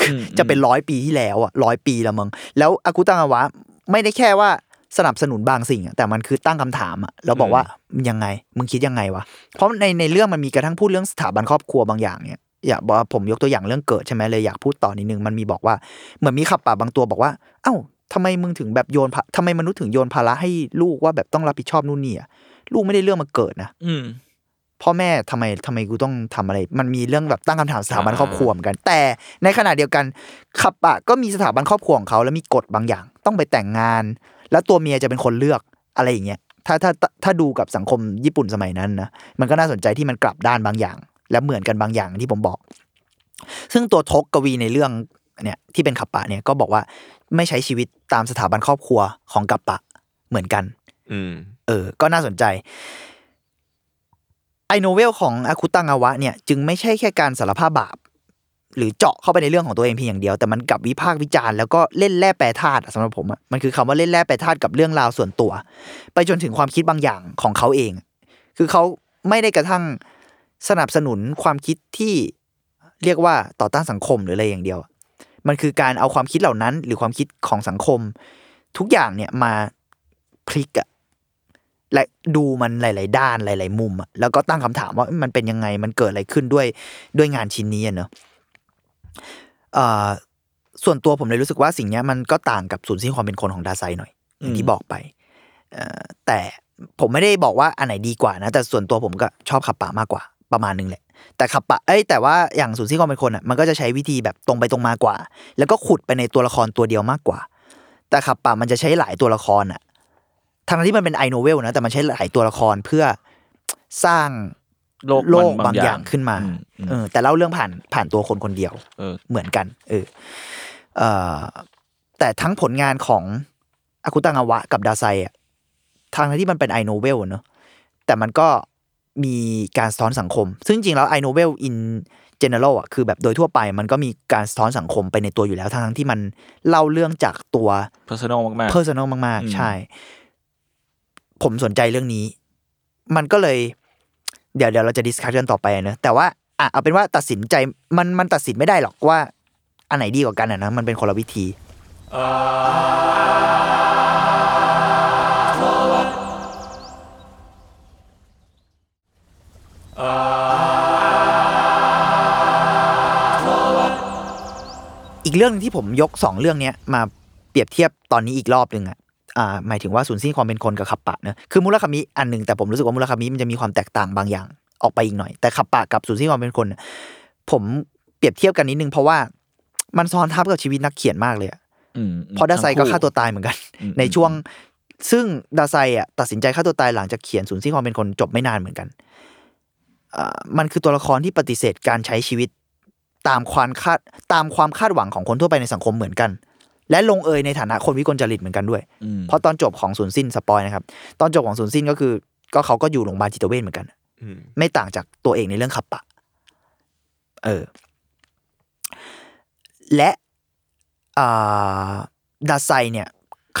อืมจะเป็นร้อยปีที่แล้วอะร้อยปีละมึงแล้วอากุตังอาวะ ไม่ได้แค่ว่า สนับสนุนบางสิ่งอะแต่มันคือตั้งคำถามอะแล้วบอกว่ายังไงมึงคิดยังไงวะเพราะในในเรื่องมันมีกระทั่งพูดเรื่องสถาบันครอบครัวบางอย่างเนี่ยอยากบอกว่าผมยกตัวอย่างเรื่องเกิดใช่ไหมเลยอยากพูดต่อนิดนึงมันมีบอกว่าเหมือนมีขับป่าบางตัวบอกว่า เอ้าทำไมมึงถึงแบบโยนภาทำไมมนุษย์ถึงโยนภาระให้ลูกว่าแบบต้องรับผิดชอบนู่นนี่อะลูกไม่ได้เรื่องมาเกิดนะอืมพ่อแม่ทำไมทำไมกูต้องทำอะไร มันมีเรื่องแบบตั้งคำถามสถาบันครอบครัวเหมือนกัน แต่ในขณะเดียวกันขับปะก็มีสถาบันครอบครัวของเขาแล้วมีกฎบางอย่าง ต้องไปแต่งงาน แล้วตัวเมียจะเป็นคนเลือกอะไรอย่างเงี้ยถ้าถ้าถ้าถ้าดูกับสังคมญี่ปุ่นสมัยนั้นนะมันก็น่าสนใจที่มันกลับด้านบางอย่าง และเหมือนกันบางอย่างที่ผมบอก ซึ่งตัวทกกวีในเรื่องเนี่ยที่เป็นขับปะเนี่ยก็บอกว่าไม่ใช้ชีวิตตามสถาบันครอบครัวของกัปปะเหมือนกัน อืม เออ ก็น่าสนใจ ไอโนเวลของอาคุตังอาวะเนี่ย จึงไม่ใช่แค่การสารภาพบาป หรือเจาะเข้าไปในเรื่องของตัวเองเพียงอย่างเดียวแต่มันกับวิพากษ์วิจารณ์แล้วก็เล่นแร่แปรธาตุสำหรับผมอะมันคือคำว่าเล่นแร่แปรธาตุกับเรื่องราวส่วนตัว ไปจนถึงความคิดบางอย่างของเขาเอง คือเขาไม่ได้กระทั่งสนับสนุนความคิดที่เรียกว่าต่อต้านสังคมหรืออะไรอย่างเดียว มันคือการเอาความคิดเหล่านั้น หรือความคิดของสังคม ทุกอย่างเนี่ยมาพลิกอะและดูมันหลาย ๆ ด้านหลาย ๆ มุมอะแล้วก็ตั้งคำถามว่ามันเป็นยังไงมันเกิดอะไรขึ้นด้วยด้วยงานชิ้นนี้เนอะ ส่วนตัวผมเลยรู้สึกว่าสิ่งนี้มันก็ต่างกับศูนย์สิ้นความเป็นคนของดาไซหน่อยอย่างที่บอกไปแต่ผมไม่ได้บอกว่าอันไหนดีกว่านะ แต่ส่วนตัวผมก็ชอบขับปะมากกว่าประมาณนึงแหละ แต่ขับปะเอ้ยแต่ว่าอย่างศูนย์สิ้นความเป็นคนอะมันก็จะใช้วิธีแบบตรงไปตรงมากว่า แล้วก็ขุดไปในตัวละครตัวเดียวมากกว่า แต่ขับปะมันจะใช้หลายตัวละครอะทั้งที่มันเป็นไอโนเวลนะแต่มันใช้หลายตัวละครเพื่อสร้าง โลกโลกมันบางอย่างขึ้นมาอือืมเออแต่เล่าเรื่องผ่านผ่านตัวคนคนเดียวเออเหมือนกัน เออเอ่อแต่ทั้งผลงานของอากุตังาวะกับดาไซอะทั้งที่มันเป็น I-novel เนอะแต่มันก็มีการสะท้อนสังคม ซึ่งจริงๆแล้ว I-novel in general อะคือแบบโดยทั่วไปมันก็มีการสะท้อนสังคมไปในตัวอยู่แล้วทั้งๆที่มันเล่าเรื่องจากตัว personal มากๆ person al มากอืมๆใช่ ผมสนใจเรื่องนี้ มันก็เลย เดี๋ยวเดี๋ยวเราจะ discuss กันต่อไปนะแต่ว่าอะเอาเป็นว่าตัดสินใจมันมันตัดสินไม่ได้หรอกว่า อันไหนดีกว่ากันอะนะมันเป็นคนละวิธีอีกเรื่องหนึ่งที่ผมยกสองเรื่องเนี้ยมาเปรียบเทียบตอนนี้อีกรอบหนึ่งอะ อ่าหมายถึงว่าสูญสิ้นความเป็นคนกับขับปะเนอะคือมุราคามิอันหนึ่งแต่ผมรู้สึกว่ามุราคามิมันจะมีความแตกต่างบางอย่างออกไปอีกหน่อย แต่ขับปะกับสูญสิ้นความเป็นคนเนี่ยผมเปรียบเทียบกันนิดนึงเพราะว่ามันซ้อนทับกับชีวิตนักเขียนมากเลยอะอืมเพราะดาไซก็ฆ่าตัวตายเหมือนกันอืมในช่วง ซึ่งดาไซอะตัดสินใจฆ่าตัวตายหลังจากเขียนสูญสิ้นความเป็นคนจบไม่นานเหมือนกันอ่ามันคือตัวละครที่ปฏิเสธการใช้ชีวิตตามความคาดตามความคาดหวังของคนทั่วไปในสังคมเหมือนกัน และลงเอยในฐานะคนวิกลจริตเหมือนกันด้วยอืมเพราะตอนจบของศูนย์สิ้นสปอยนะครับ ตอนจบของศูนย์สิ้นก็คือ ก็เขาก็อยู่โรงพยาบาลจิตเวชเหมือนกันอืมไม่ต่างจากตัวเองในเรื่องขับปะ เออ และอ่าดาไซเนี่ย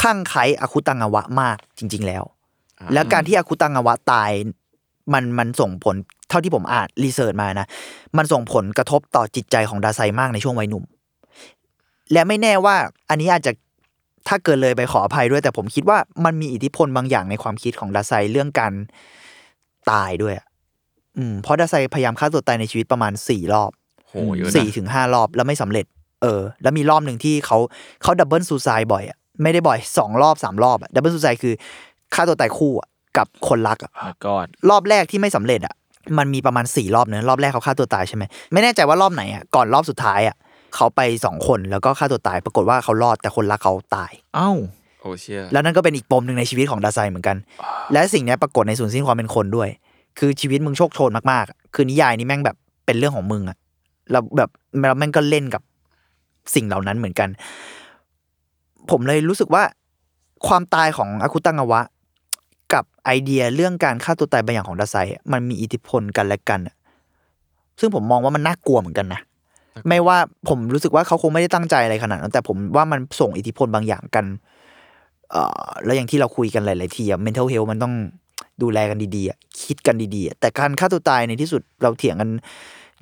ข้างไคล้อาคุตังอวะมากจริง ๆ แล้วอ่าแล้วการที่อาคุตังอวะตายมันมันส่งผลเท่าที่ผมอ่านรีเสิร์ชมานะ มันส่งผลกระทบต่อจิตใจของดาไซมากในช่วงวัยหนุ่ม และไม่แน่ว่าอันนี้อาจจะถ้าเกินเลยไปขออภัยด้วย แต่ผมคิดว่ามันมีอิทธิพลบางอย่างในความคิดของดาไซเรื่องการตายด้วยอะอืมเพราะดาไซพยายามฆ่าตัวตายในชีวิตประมาณสี่รอบโหเยอะนะสี่ถึงห้ารอบแล้วไม่สำเร็จ เออ แล้วมีรอบหนึ่งที่เขาเขาดับเบิลซูซายบ่อยอะไม่ได้บ่อยสองรอบสามรอบอะดับเบิลซูซายคือฆ่าตัวตายคู่อะกับคนรักอะมากอดรอบแรกที่ไม่สำเร็จอะมันมีประมาณสี่รอบเนอะรอบแรกเขาฆ่าตัวตายใช่ไหมไม่แน่ใจว่ารอบไหนอะก่อนรอบสุดท้ายอะ เขาไปสองคนแล้วก็ฆ่าตัวตาย ปรากฏว่าเขารอดแต่คนรักเขาตายเอ้าโอ้เชี่ยแล้วนั่นก็เป็นอีกปมหนึ่งในชีวิตของดาไซเหมือนกัน และสิ่งเนี้ยปรากฏในสูญสิ้นความเป็นคนด้วย คือชีวิตมึงโชคโชนมากๆอะคือนิยายนี้แม่งแบบเป็นเรื่องของมึงอะแล้วแบบแล้วแม่งก็เล่นกับสิ่งเหล่านั้นเหมือนกัน ผมเลยรู้สึกว่าความตายของอาคุตังอวะ กับไอเดียเรื่องการฆ่าตัวตายบางอย่างของดาไซอะมันมีอิทธิพลกันและกันอะซึ่งผมมองว่ามันน่ากลัวเหมือนกันนะ ไม่ว่าผมรู้สึกว่าเขาคงไม่ได้ตั้งใจอะไรขนาดนั้นแต่ผมว่ามันส่งอิทธิพลบางอย่างกัน เอ่อแล้วอย่างที่เราคุยกันหลาย ๆ ทีอะ mental health มันต้องดูแลกันดีๆคิดกันดีๆ แต่การฆ่าตัวตายในที่สุดเราเถียงกัน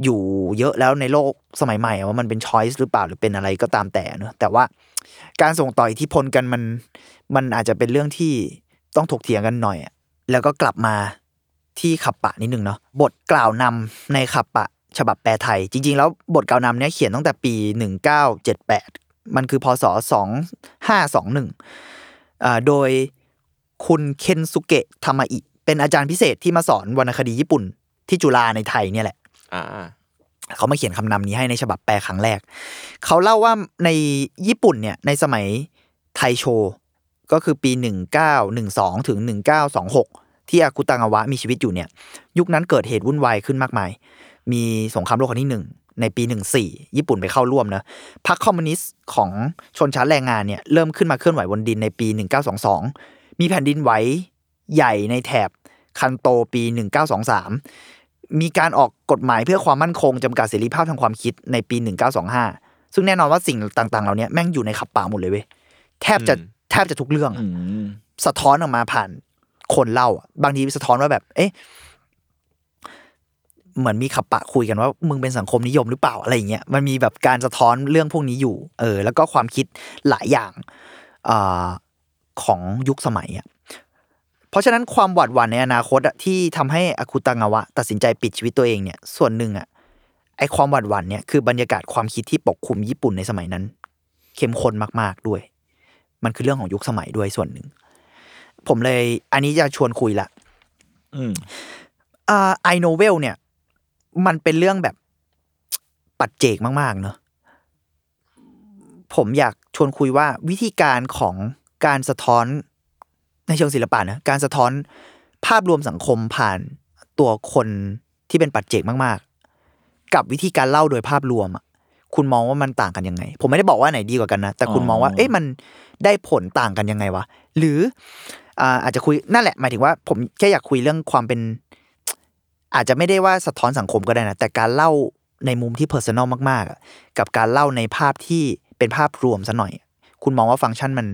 อยู่เยอะแล้วในโลกสมัยใหม่อะว่ามันเป็น choice หรือเปล่าหรือเป็นอะไรก็ตามแต่เนอะแต่ว่าการส่งต่ออิทธิพลกันมัน มันอาจจะเป็นเรื่องที่ต้องถกเถียงกันหน่อยอะแล้วก็กลับมาที่ขับปะนิดนึงเนาะบทกล่าวนำในขับปะ ฉบับแปลไทย จริง ๆ แล้วบทกล่าวนำเนี้ยเขียนตั้งแต่ปี 1978 มันคือพศ 2521อ่าโดยคุณเคนสุเกะทามาอิ เป็นอาจารย์พิเศษที่มาสอนวรรณคดีญี่ปุ่นที่จุฬาในไทยเนี่ยแหละอ่าเขามาเขียนคำนำนี้ให้ในฉบับแปลครั้งแรก เขาเล่าว่าในญี่ปุ่นเนี่ยในสมัยไทโช ก็คือปี 1912 ถึง 1926 ที่อากุตังอวะมีชีวิตอยู่เนี่ย ยุคนั้นเกิดเหตุวุ่นวายขึ้นมากมาย มีสงครามโลกครั้งที่หนึ่งในปี 14 ญี่ปุ่นไปเข้าร่วมนะพรรคคอมมิวนิสต์ของชนชั้นแรงงานเนี่ยเริ่มขึ้นมาเคลื่อนไหวบนดินในปี 1922 มีแผ่นดินไหวใหญ่ในแถบคันโตปี 1923 มีการออกกฎหมายเพื่อความมั่นคงจำกัดเสรีภาพทางความคิดในปี 1925 ซึ่งแน่นอนว่าสิ่งต่างๆเหล่านี้แม่งอยู่ในขับป่าหมดเลยเว้ยแทบจะอืมแทบจะทุกเรื่องอะอืมสะท้อนออกมาผ่านคนเล่าอะบางทีสะท้อนว่าแบบ เอ๊ะ เหมือนมีขับปะคุยกันว่ามึงเป็นสังคมนิยมหรือเปล่าอะไรอย่างเงี้ยมันมีแบบการสะท้อนเรื่องพวกนี้อยู่ เออ แล้วก็ความคิดหลายอย่างอาของยุคสมัยอะเพราะฉะนั้นความหวาดหวั่นในอนาคตอะที่ทำให้อาคุตังาวะ ตัดสินใจปิดชีวิตตัวเองเนี่ยส่วนหนึ่งอะไอความหวาดหวั่นเนี่ยคือบรรยากาศความคิดที่ปกคลุมญี่ปุ่นในสมัยนั้น เข้มข้นมากๆด้วย มันคือเรื่องของยุคสมัยด้วยส่วนหนึ่ง ผมเลย อันนี้จะชวนคุยละ อืมอ่าไอโนเวลเนี่ย มันเป็นเรื่องแบบปัจเจกมาก ๆ เนอะผมอยากชวนคุยว่าวิธีการของการสะท้อนในเชิงศิลปะนะการสะท้อนภาพรวมสังคมผ่านตัวคนที่เป็นปัจเจกมาก ๆ กับวิธีการเล่าโดยภาพรวมอะคุณมองว่ามันต่างกันยังไง ผมไม่ได้บอกว่าไหนดีกว่ากันนะ แต่คุณมองว่า เอ๊ะมันได้ผลต่างกันยังไงวะ หรืออ่าอาจจะคุยนั่นแหละ หมายถึงว่า ผมแค่อยากคุยเรื่องความเป็น อาจจะไม่ได้ว่าสะท้อนสังคมก็ได้นะ แต่การเล่าในมุมที่ personal มากๆอะกับการเล่าในภาพที่เป็นภาพรวมซะหน่อย คุณมองว่าฟังก์ชันมัน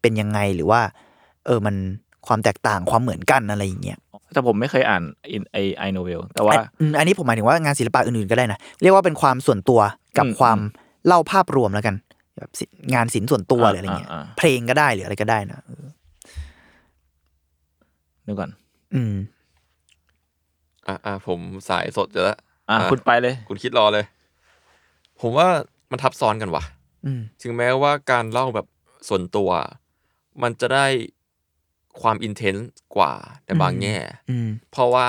เป็นยังไงหรือว่า เออมันความแตกต่างความเหมือนกันอะไรอย่างเงี้ยแต่ผมไม่เคยอ่านไอไอโนเวลแต่ว่าอันอืมอันนี้ผมหมายถึงว่างานศิลปะอื่นๆก็ได้นะ เรียกว่าเป็นความส่วนตัวกับอืมความอืมเล่าภาพรวมแล้วกันแบบศิงานศิลป์ส่วนตัวอ่าหรืออะไรเงี้ยอ่าอ่าเพลงก็ได้หรืออะไรก็ได้นะเออดูก่อน อืม อ่าอ่าผมสายสดจะแล้วอะอะคุณไปเลย คุณคิดรอเลย ผมว่ามันทับซ้อนกันว่ะอืมถึงแม้ว่าการเล่าแบบส่วนตัว มันจะได้ความอินเทนส์กว่าในบางแง่อืมเพราะว่า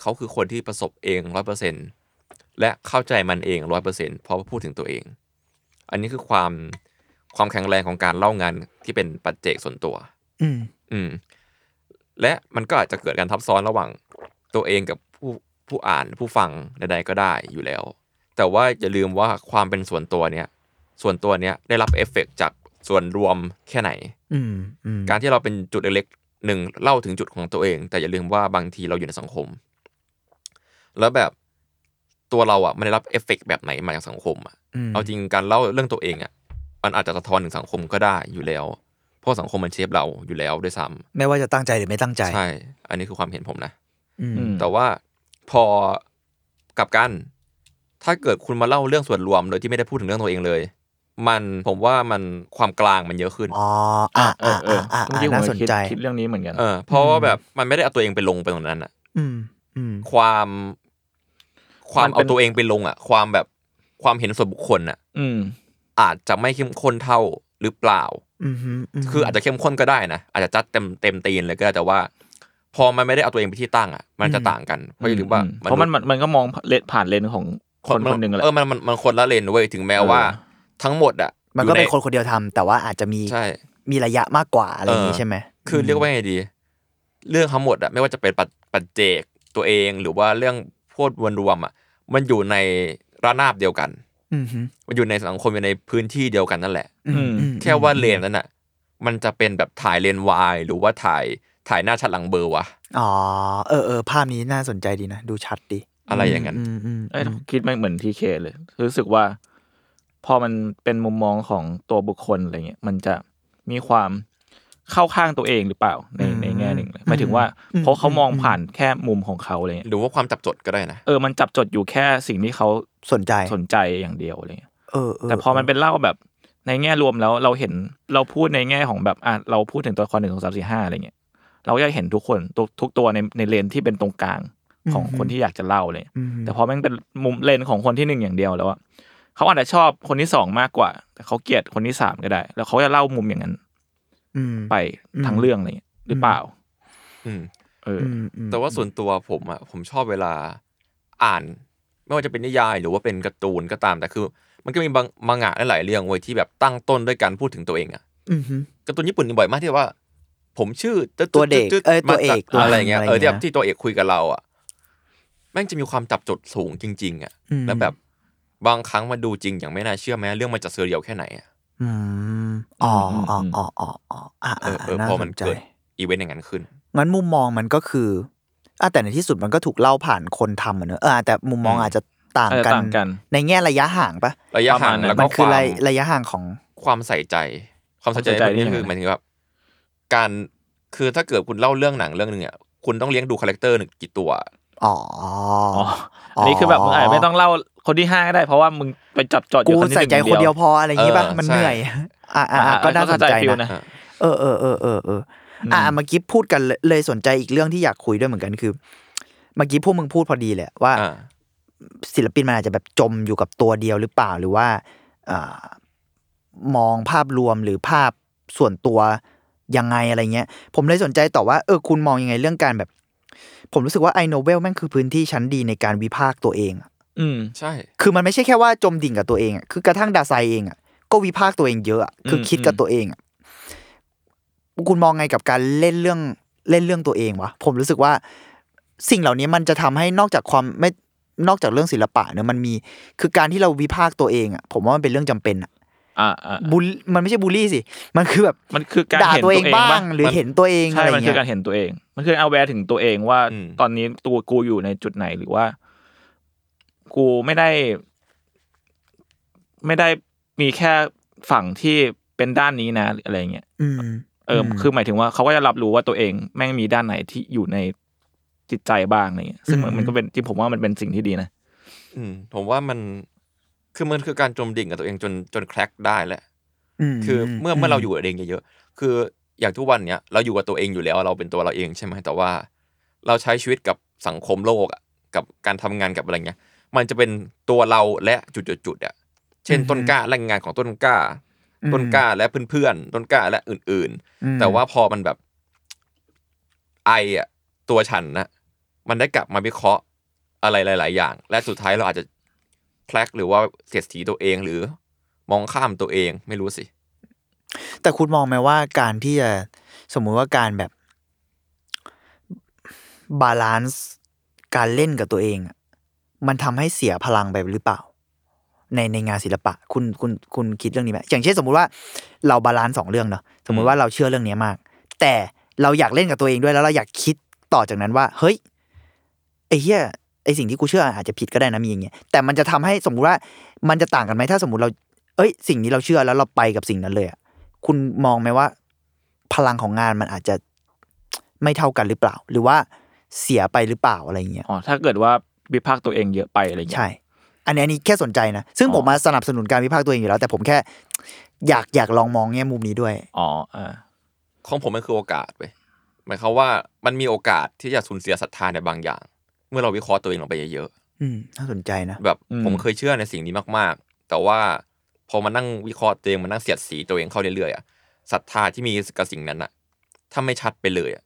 เขาคือคนที่ประสบเองร้อยเปอร์เซ็นและเข้าใจมันเองร้อยเปอร์เซ็นเพราะว่าพูดถึงตัวเอง อันนี้คือความความแข็งแรงของการเล่างานที่เป็นปัจเจกส่วนตัว อืม อืม และมันก็อาจจะเกิดการทับซ้อนระหว่างตัวเองกับ ผู้ผู้อ่านผู้ฟังใดๆก็ได้อยู่แล้ว แต่ว่าอย่าลืมว่าความเป็นส่วนตัวเนี้ยส่วนตัวเนี้ยได้รับเอฟเฟกต์จากส่วนรวมแค่ไหนอืมอืมการที่เราเป็นจุดเล็กๆหนึ่งเล่าถึงจุดของตัวเอง แต่อย่าลืมว่าบางทีเราอยู่ในสังคม แล้วแบบตัวเราอะมันได้รับเอฟเฟกต์แบบไหนมาจากสังคมอะมเอาจริงการเล่าเรื่องตัวเองอะมันอาจจะสะท้อนถึงสังคมก็ได้อยู่แล้ว เพราะสังคมมัน shape เราอยู่แล้วด้วยซ้ำไม่ว่าจะตั้งใจหรือไม่ตั้งใจใช่ อันนี้คือความเห็นผมนะอืมอืมแต่ว่า พอกลับกัน ถ้าเกิดคุณมาเล่าเรื่องส่วนรวมโดยที่ไม่ได้พูดถึงเรื่องตัวเองเลย มันผมว่ามันความกลางมันเยอะขึ้นอ๋ออ่าเออเอออ่าเมื่อกี้ผมน่าก็สนคิดใจคิดเรื่องนี้เหมือนกันเออเพราะว่าแบบมันไม่ได้เอาตัวเองไปลงไปตรงนั้นอะ อืมอืมความ ความมันเป็นเอาตัวเองไปลงอะ ความแบบความเห็นส่วนบุคคลอะ อืม อาจจะไม่เข้มข้นเท่าหรือเปล่าอืมมคืออาจจะเข้มข้นก็ได้นะอาจจะจัดเต็มเต็มตีนเลยก็ได้แต่ว่า พอมันไม่ได้เอาตัวเองไปที่ตั้งอะมันจะต่างกันเพราะอย่าลืมว่าอืเพราะมันมันมันก็มองเลนผ่านเลนของคนคนหนึ่งแหละเออมันมันมันคนละเลนเว้ยถึงแม้ว่าเออทั้งหมดอะมันก็อยู่เป็นคนคนเดียวทำแต่ว่าอาจจะมีใช่มีระยะมากกว่าอะไรอย่างนี้เออใช่ไหมคือเรียกว่าไงดี เรื่องทั้งหมดอะไม่ว่าจะเป็นปัจปัจเจกตัวเองหรือว่าเรื่องพวดวนรวมอะมันอยู่ในระนาบเดียวกันอืมฮึมันอยู่ในสังคมอยู่ในพื้นที่เดียวกันนั่นแหละอืมอืมแค่ว่าเลนนั้นอะ มันจะเป็นแบบถ่ายเลนวายหรือว่าถ่าย ถ่ายหน้าชัดหลังเบอร์วะอ๋อเออเออภาพนี้น่าสนใจดีนะ ดูชัดดี อะไรอย่างนั้นอืมอืมเอ้ยคิดไม่เหมือนทีเคเลย รู้สึกว่า พอมันเป็นมุมมองของตัวบุคคลอะไรเงี้ยมันจะมีความเข้าข้างตัวเองหรือเปล่าในในแง่หนึ่งเลยหมายถึงว่าเพราะเขามองผ่านแค่มุมของเขาอะไรเงี้ยหรือว่าความจับจดก็ได้นะเออมันจับจดอยู่แค่สิ่งที่เขาสนใจสนใจอย่างเดียวอะไรเงี้ยเออเแต่พอมันเป็นเล่าแบบในแง่รวมแล้วเราเห็นเราพูดในแง่ของแบบอะเราพูดถึงตัวละครหนึ่งสองสามสี่ห้าอะไรเงี้ย เราก็จะเห็นทุกคนทุกทุกตัวในในเลนที่เป็นตรงกลางของคนที่อยากจะเล่าเลยอืมแต่พอแม่งเป็นมุมเลนของคนที่หนึ่งอย่างเดียวแล้วอะเขาอาจจะชอบคนที่สองมากกว่า แต่เขาเกลียดคนที่สามก็ได้ แล้วเขาจะเล่ามุมอย่างนั้นอืมไปทั้งเรื่องอะไรเงี้ยหรือเปล่าอืมเอออืมอืมแต่ว่าส่วนตัวผมอะผมชอบเวลาอ่าน ไม่ว่าจะเป็นนิยาย หรือว่าเป็นการ์ตูนก็ตาม แต่คือ มันก็มีบางมังงะหลายๆเรื่องเว้ยที่แบบตั้งต้นด้วยการพูดถึงตัวเองอะอืมฮึการ์ตูนญี่ปุ่นนี่บ่อยมากที่ว่า ผมชื่อตึ๊ดตัวเด็กตึ๊ดเอ้ยมาตัวเอกจากตัวอะไรเงี้ยอะไรเออที่แบบเงี้ยที่ตัวเอกคุยกับเราอะแม่งจะมีความจับจดสูงจริง ๆ อะอืมแล้วแบบบางครั้งมาดูจริงอย่างไม่น่าเชื่อแม้เรื่องมันจะเซอร์เรียลแค่ไหนอะอืมอ๋ออ๋ออ๋ออ๋ออ๋ออ่าเออเออน่าพอสมันนใจเกิดอีเวนต์อย่างนั้นขึ้นงั้นมุมมองมันก็คืออะแต่ในที่สุดมันก็ถูกเล่าผ่านคนทำอะเนอะเออแต่มุมมองอืมอาจจะต่างอาจจะกันต่างกัน ในแง่ระยะห่างปะระยะห่างประมาณนั้นแล้วมัก็นคคือวามระระยะห่างของความใส่ใจ ความใส่ใจความใส่ใจนี่นี่คือยังไงหมายถึงแบบ การคือถ้าเกิดคุณเล่าเรื่องหนังเรื่องหนึงอะคุณต้องเลี้ยงดูคาแรคเตอร์หนึ่งกี่ตัวอ๋ออ๋ออันนี้คือแบบมึงอาจจะไม่ต้องเล่าคนที่ห้าก็ได้ เพราะว่ามึงไปจับจดอกูยู่คนที่ใส่ใจหงคนเดียวพออะไรอย่างงี้ป่ะเออมันใช่เหนื่อย อะอะอะอะก็น่าสนใจเข้าใจฟิลนะนะเออเออเออเออเอออะเมื่อกี้พูดกันเลยเลยสนใจอีกเรื่องที่อยากคุยด้วยเหมือนกันคือ เมื่อกี้พวกมึงพูดพอดีเลยว่าอ่า ศิลปินมันอาจจะแบบจมอยู่กับตัวเดียวหรือเปล่าหรือว่าอ่ามองภาพรวมหรือภาพส่วนตัว ยังไงอะไรเงี้ย ผมเลยสนใจต่อว่าเออคุณมองยังไงเรื่องการแบบ ผมรู้สึกว่าไอโนเวลแม่งคือพื้นที่ชั้นดีในการวิพากษ์ตัวเองอะอืมใช่ คือมันไม่ใช่แค่ว่าจมดิ่งกับตัวเองอะคือกระทั่งดาไซเองอะก็วิพากษ์ตัวเองเยอะอะคืออมคิดกับอืมตัวเองอะคุณมองไงกับการเล่นเรื่องเล่นเรื่องตัวเองวะผมรู้สึกว่า สิ่งเหล่านี้มันจะทำให้นอกจากความไม่นอกจากเรื่องศิลปะเนี่ยมันมี คือการที่เราวิพากษ์ตัวเองอะผมว่ามันเป็นเรื่องจำเป็นอะ อ่าอ่าบูลมันไม่ใช่บูลลี่สิ มันคือแบบมันคือการด่าเห็นตัวเองตัวเองบ้างปะหรือเห็นตัวเองอะใช่ไรมันคืเงี้อยการเห็นตัวเอง มันคือเอาแวร์ถึงตัวเองว่าอืมตอนนี้ตัวกูอยู่ในจุดไหนหรือว่า กูไม่ได้ ไม่ได้มีแค่ฝั่งที่เป็นด้านนี้นะอะไรเงี้ยอืมเอออมคือหมายถึงว่าเขาก็จะรับรู้ว่าตัวเอง แม่งมีด้านไหนที่อยู่ในจิตใจบ้างอะไรเงี้ย ซึ่งมันอืมมันก็เป็นที่ผมว่ามันเป็นสิ่งที่ดีนะ อืม ผมว่ามัน คือมันคือการจมดิ่งกับตัวเองจนจนแคร็กได้แหละมคือเมื่อเมื่อเราอยู่กับตัวเองเยอะๆคืออย่างทุกวันเนี้ยเราอยู่กับตัวเองอยู่แล้วเราเป็นตัวเราเองใช่ไหมแต่ว่า เราใช้ชีวิตกับสังคมโลกอะกับการทำงานกับอะไรเงี้ย มันจะเป็นตัวเราและจุดๆๆอะเช่นต้นกล้าแรงงานของต้นกล้าอืมต้นกล้าและเพื่อนๆต้นกล้าและอื่นอืมๆแต่ว่าพอมันแบบไออะตัวฉันนะมันได้กลับมาวิเคราะห์อะไรหลาย ๆ อย่าง และสุดท้ายเราอาจจะ แพลกหรือว่าเสียดสีตัวเองหรือ มองข้ามตัวเองไม่รู้สิ แต่คุณมองไหมว่าการที่จะสมมุติว่าการแบบ balance การเล่นกับตัวเองมันทำให้เสียพลังไปหรือเปล่า ในในงานศิลปะ คุณคุณคุณคิดเรื่องนี้ไหมอย่างเช่นสมมุติว่าเรา balance สองเรื่องเนาะสมมุติว่าเราเชื่อเรื่องนี้มาก แต่เราอยากเล่นกับตัวเองด้วยแล้วเราอยากคิดต่อจากนั้นว่า เฮ้ยไอ้เหี้ย ไอ้สิ่งที่กูเชื่ออาจจะผิดก็ได้นะมีอย่างเงี้ยแต่มันจะทำให้สมมุติว่ามันจะต่างกันไหมถ้าสมมุติเรา เอ้ย สิ่งนี้เราเชื่อแล้วเราไปกับสิ่งนั้นเลยอะคุณมองไหมว่า พลังของงานมันอาจจะไม่เท่ากันหรือเปล่า หรือว่าเสียไปหรือเปล่าอะไรเงี้ยอ๋อถ้าเกิดว่าวิพากษ์ตัวเองเยอะไปอะไรอย่างเงี้ยใช่ อันนี้อันนี้แค่สนใจนะ ซึ่งอ๋อผมมาสนับสนุนการวิพากษ์ตัวเองอยู่แล้ว แต่ผมแค่ อยากอยากลองมองแง่มุมนี้ด้วยอ๋อเอ่าของผมมันคือโอกาสไปหมายความว่ามันมีโอกาสที่จะสูญเสียศรัทธาในบางอย่างเมื่อเราวิเคราะห์ตัวเองลงไปเยอะอืมน่าสนใจนะๆแบบผมเคยเชื่อในสิ่งนี้มากๆ แต่ว่าพอมานั่งวิเคราะห์ตัวเองมานั่งเสียดสีตัวเองเข้าเรื่อยๆอะศรัทธาที่มีกับสิ่งนั้นอะถ้าไม่ชัดไปเลยอะ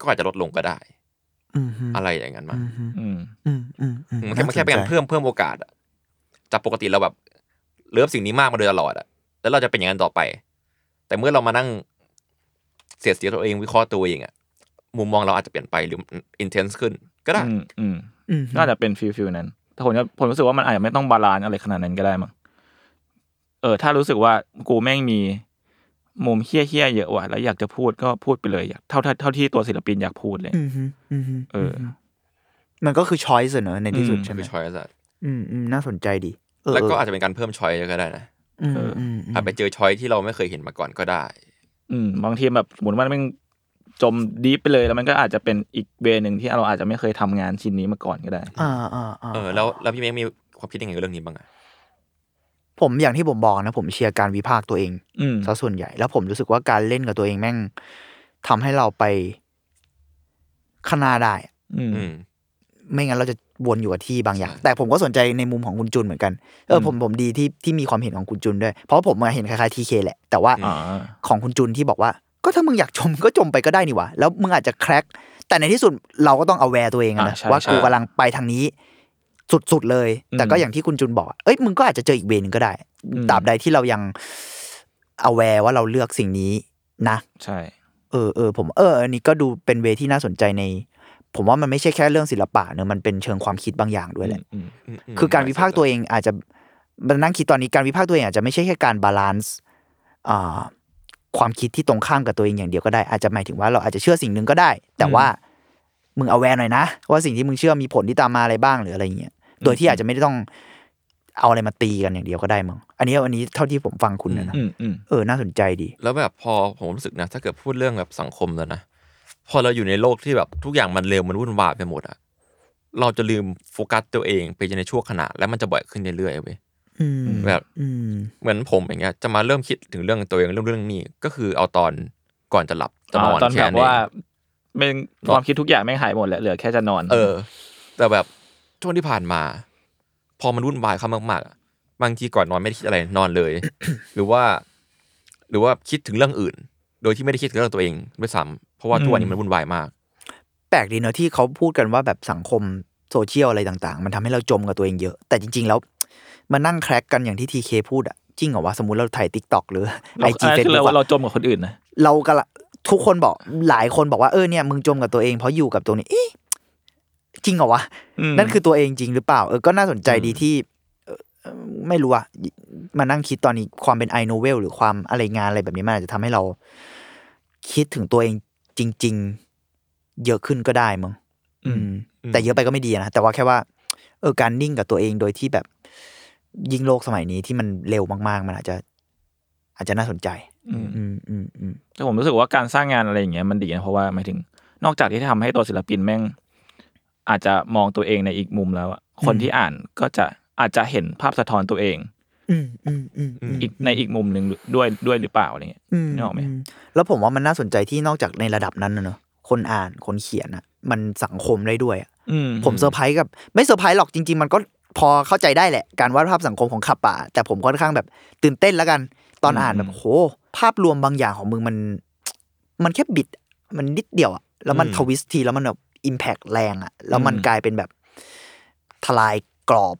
ก็อาจจะลดลงก็ได้อืมฮึอะไรอย่างนั้นมาอืมฮึอืมอืมอืมอืมมันแค่มันแค่เป็นการเพิ่มเพิ่มโอกาสอะจากปกติเราแบบเลิฟสิ่งนี้มากมาโดยตลอดอะแล้วเราจะเป็นอย่างนั้นต่อไป แต่เมื่อเรามานั่งเสียดสีตัวเองวิเคราะห์ตัวเองอะมุมมองเราอาจจะเปลี่ยนไปหรือ intense ขึ้น ก็ได้ อืมอืมอืมน่าจะเป็น feel feel นั้น แต่ผมจะผมรู้สึกว่ามันอาจจะไม่ต้อง balance อะไรขนาดนั้นก็ได้มั้งเออ ถ้ารู้สึกว่ากูแม่งมีมุมเหี้ยเหี้ยๆเยอะว่ะแล้วอยากจะพูดก็พูดไปเลยอยากเท่าเท่าเท่าที่ตัวศิลปินอยากพูดเลยอืมฮึอืมฮึเออ มันก็คือ choice เนอะในที่สุดอืมใช่ไหมคือ choice อะอืมอืมน่าสนใจดีเออแล้วก็เอออาจจะเป็นการเพิ่ม choice ก็ได้นะอืมเอออืมมอาจไปเจอ choice ที่เราไม่เคยเห็นมาก่อนก็ได้ อืมบางทีแบบสมมติว่ามัน จมดีฟไปเลยแล้วมันก็อาจจะเป็นอีกเวย์หนึ่งที่เราอาจจะไม่เคยทำงานชิ้นนี้มาก่อนก็ได้อ่าอ่าอ่าเออแล้วแล้วพี่เมฆมีความคิดยังไงกับเรื่องนี้บ้างอะผมอย่างที่ผมบอกนะ ผมเชียร์การวิพากษ์ตัวเองอืมซะส่วนใหญ่ แล้วผมรู้สึกว่าการเล่นกับตัวเองแม่งทำให้เราไปข้างหน้าได้อะอืมอืมไม่งั้นเราจะวนอยู่กับที่บางอย่างใช่แต่ผมก็สนใจในมุมของคุณจุนเหมือนกันเอออืมผมผมดีที่ที่มีความเห็นของคุณจุนด้วย เพราะผมมาเห็นคล้ายๆทีเคแหละ แต่ว่าอ่าของคุณจุนที่บอกว่า ก็ถ้ามึงอยากจมก็จมไปก็ได้นี่หว่าแล้วมึงอาจจะแครกแต่ในที่สุดเราก็ต้องเอาแวร์ตัวเองอะนะอ่าใช่ว่าใช่กูกำลังไปทางนี้ สุดๆเลย แต่ก็อืมอย่างที่คุณจุนบอก เอ้ยมึงก็อาจจะเจออีกเวย์หนึงก็ได้อืมตราบใดที่เรายังเอาแวร์ว่าเราเลือกสิ่งนี้นะ ใช่ เออเออผมเอออันนี้ก็ดูเป็นเวย์ที่น่าสนใจใน ผมว่ามันไม่ใช่แค่เรื่องศิลปะเนอะมันเป็นเชิงความคิดบางอย่างด้วยแหละอืมมมคือการวิพากษ์ตัวเองอาจจะมานั่งคิดตอนนี้การวิพากษ์ตัวเองอาจจะไม่ใช่แค่การ balance อ่า ความคิดที่ตรงข้ามกับตัวเองอย่างเดียวก็ได้ อาจจะหมายถึงว่าเราอาจจะเชื่อสิ่งหนึ่งก็ได้ แต่ว่ามึง aware หน่อยนะ ว่าสิ่งที่มึงเชื่อมีผลที่ตามมาอะไรบ้างหรืออะไรเงี้ยโดยที่อาจจะไม่ได้ต้องเอาอะไรมาตีกันอย่างเดียวก็ได้มั้งอันนี้อันนี้เท่าที่ผมฟังคุณนะนะอืมอืมเออน่าสนใจดี แล้วแบบพอผมรู้สึกนะ ถ้าเกิดพูดเรื่องแบบสังคมแล้วนะพอเราอยู่ในโลกที่แบบทุกอย่างมันเร็วมันวุ่นวายไปหมดอะเราจะลืมโฟกัสตัวเองไปในช่วงขณะ แล้วมันจะบ่อยขึ้นเรื่อยๆเว้ยอืม แบบอืมเหมือนผมอย่างเงี้ยจะมาเริ่มคิดถึงเรื่องตัวเองเรื่องเรื่องนี้ก็คือเอาตอนก่อนจะหลับจะนอนตอนแค่แบบนั้นเอว่างเป็นความคิดทุกอย่างไม่งหายหมดแล้วเหลือแค่จะนอน เออ แต่แบบช่วงที่ผ่านมา พอมันวุ่นวายเข้ามากๆอะบางทีก่อนนอนไม่ได้คิดอะไรนอนเลย หรือว่า หรือว่าคิดถึงเรื่องอื่น โดยที่ไม่ได้คิดถึงเรื่องตัวเองด้วยซ้ำเพราะว่าทุกวันนี้มันวุ่นวายมาก แปลกดีเนอะที่เขาพูดกันว่าแบบสังคมโซเชียลอะไรต่าง ๆ มันทำให้เราจมกับตัวเองเยอะ แต่จริง ๆ แล้ว มานั่งแคร็กกันอย่างที่ทีเคพูดอะจริงเหรอวะสมมติเราถ่ายทิกตอกหรือไอเราจีอันเฟนั้นซคือบุ๊เรากเราจมกับคนอื่นนะเรากำลังทุกคนบอกหลายคนบอกว่าเออเนี่ยมึงจมกับตัวเองเพราะอยู่กับตัวนี้เอ๊ะจริงเหรอวะอืมนั่นคือตัวเองจริงหรือเปล่าเออก็น่าสนใจดีที่เอ่อเอ่อไม่รู้อะมานั่งคิดตอนนี้ความเป็นไอโนเวลหรือความอะไรงานอะไรแบบนี้มันอาจจะทำให้เรา คิดถึงตัวเองจริง ๆ เยอะขึ้นก็ได้มั้งอืม แต่เยอะไปก็ไม่ดีนะแต่ว่าแค่ว่า เออการนิ่งกับตัวเองโดยที่แบบ ยิ่งโลกสมัยนี้ที่มันเร็วมากๆ มันอาจจะ อาจจะน่าสนใจ อืมอืมอืมอืมแต่ผมรู้สึกว่าการสร้างงานอะไรอย่างเงี้ยมันดีนะเพราะว่าหมายถึง นอกจากที่ทำให้ตัวศิลปินแม่ง อาจจะมองตัวเองในอีกมุมแล้วอะคนที่อ่านก็จะอาจจะเห็นภาพสะท้อนตัวเองอืมอืมอืมอืมอีกในอีกมุมหนึ่งด้วยด้วยหรือเปล่าอะไรเงี้ยอืมนึกออกไหมอืแล้วผมว่ามันน่าสนใจที่นอกจากในระดับนั้นนะเนอะคนอ่านคนเขียนอะมันสังคมได้ด้วยอะอืมผมเซอร์ไพรส์กับ ไม่เซอร์ไพรส์หรอกจริง ๆ มันก็ พอเข้าใจได้แหละ การวาดภาพสังคมของกัปปะ แต่ผมค่อนข้างแบบตื่นเต้นแล้วกัน ตอนอ่านอืมแบบโห ภาพรวมบางอย่างของมึงมัน มันแค่บิด มันนิดเดียวอะแล้วมันอืม twist ทีแล้วมันแบบ impact แรงอะแล้วมันอืมกลายเป็นแบบทลายกรอบ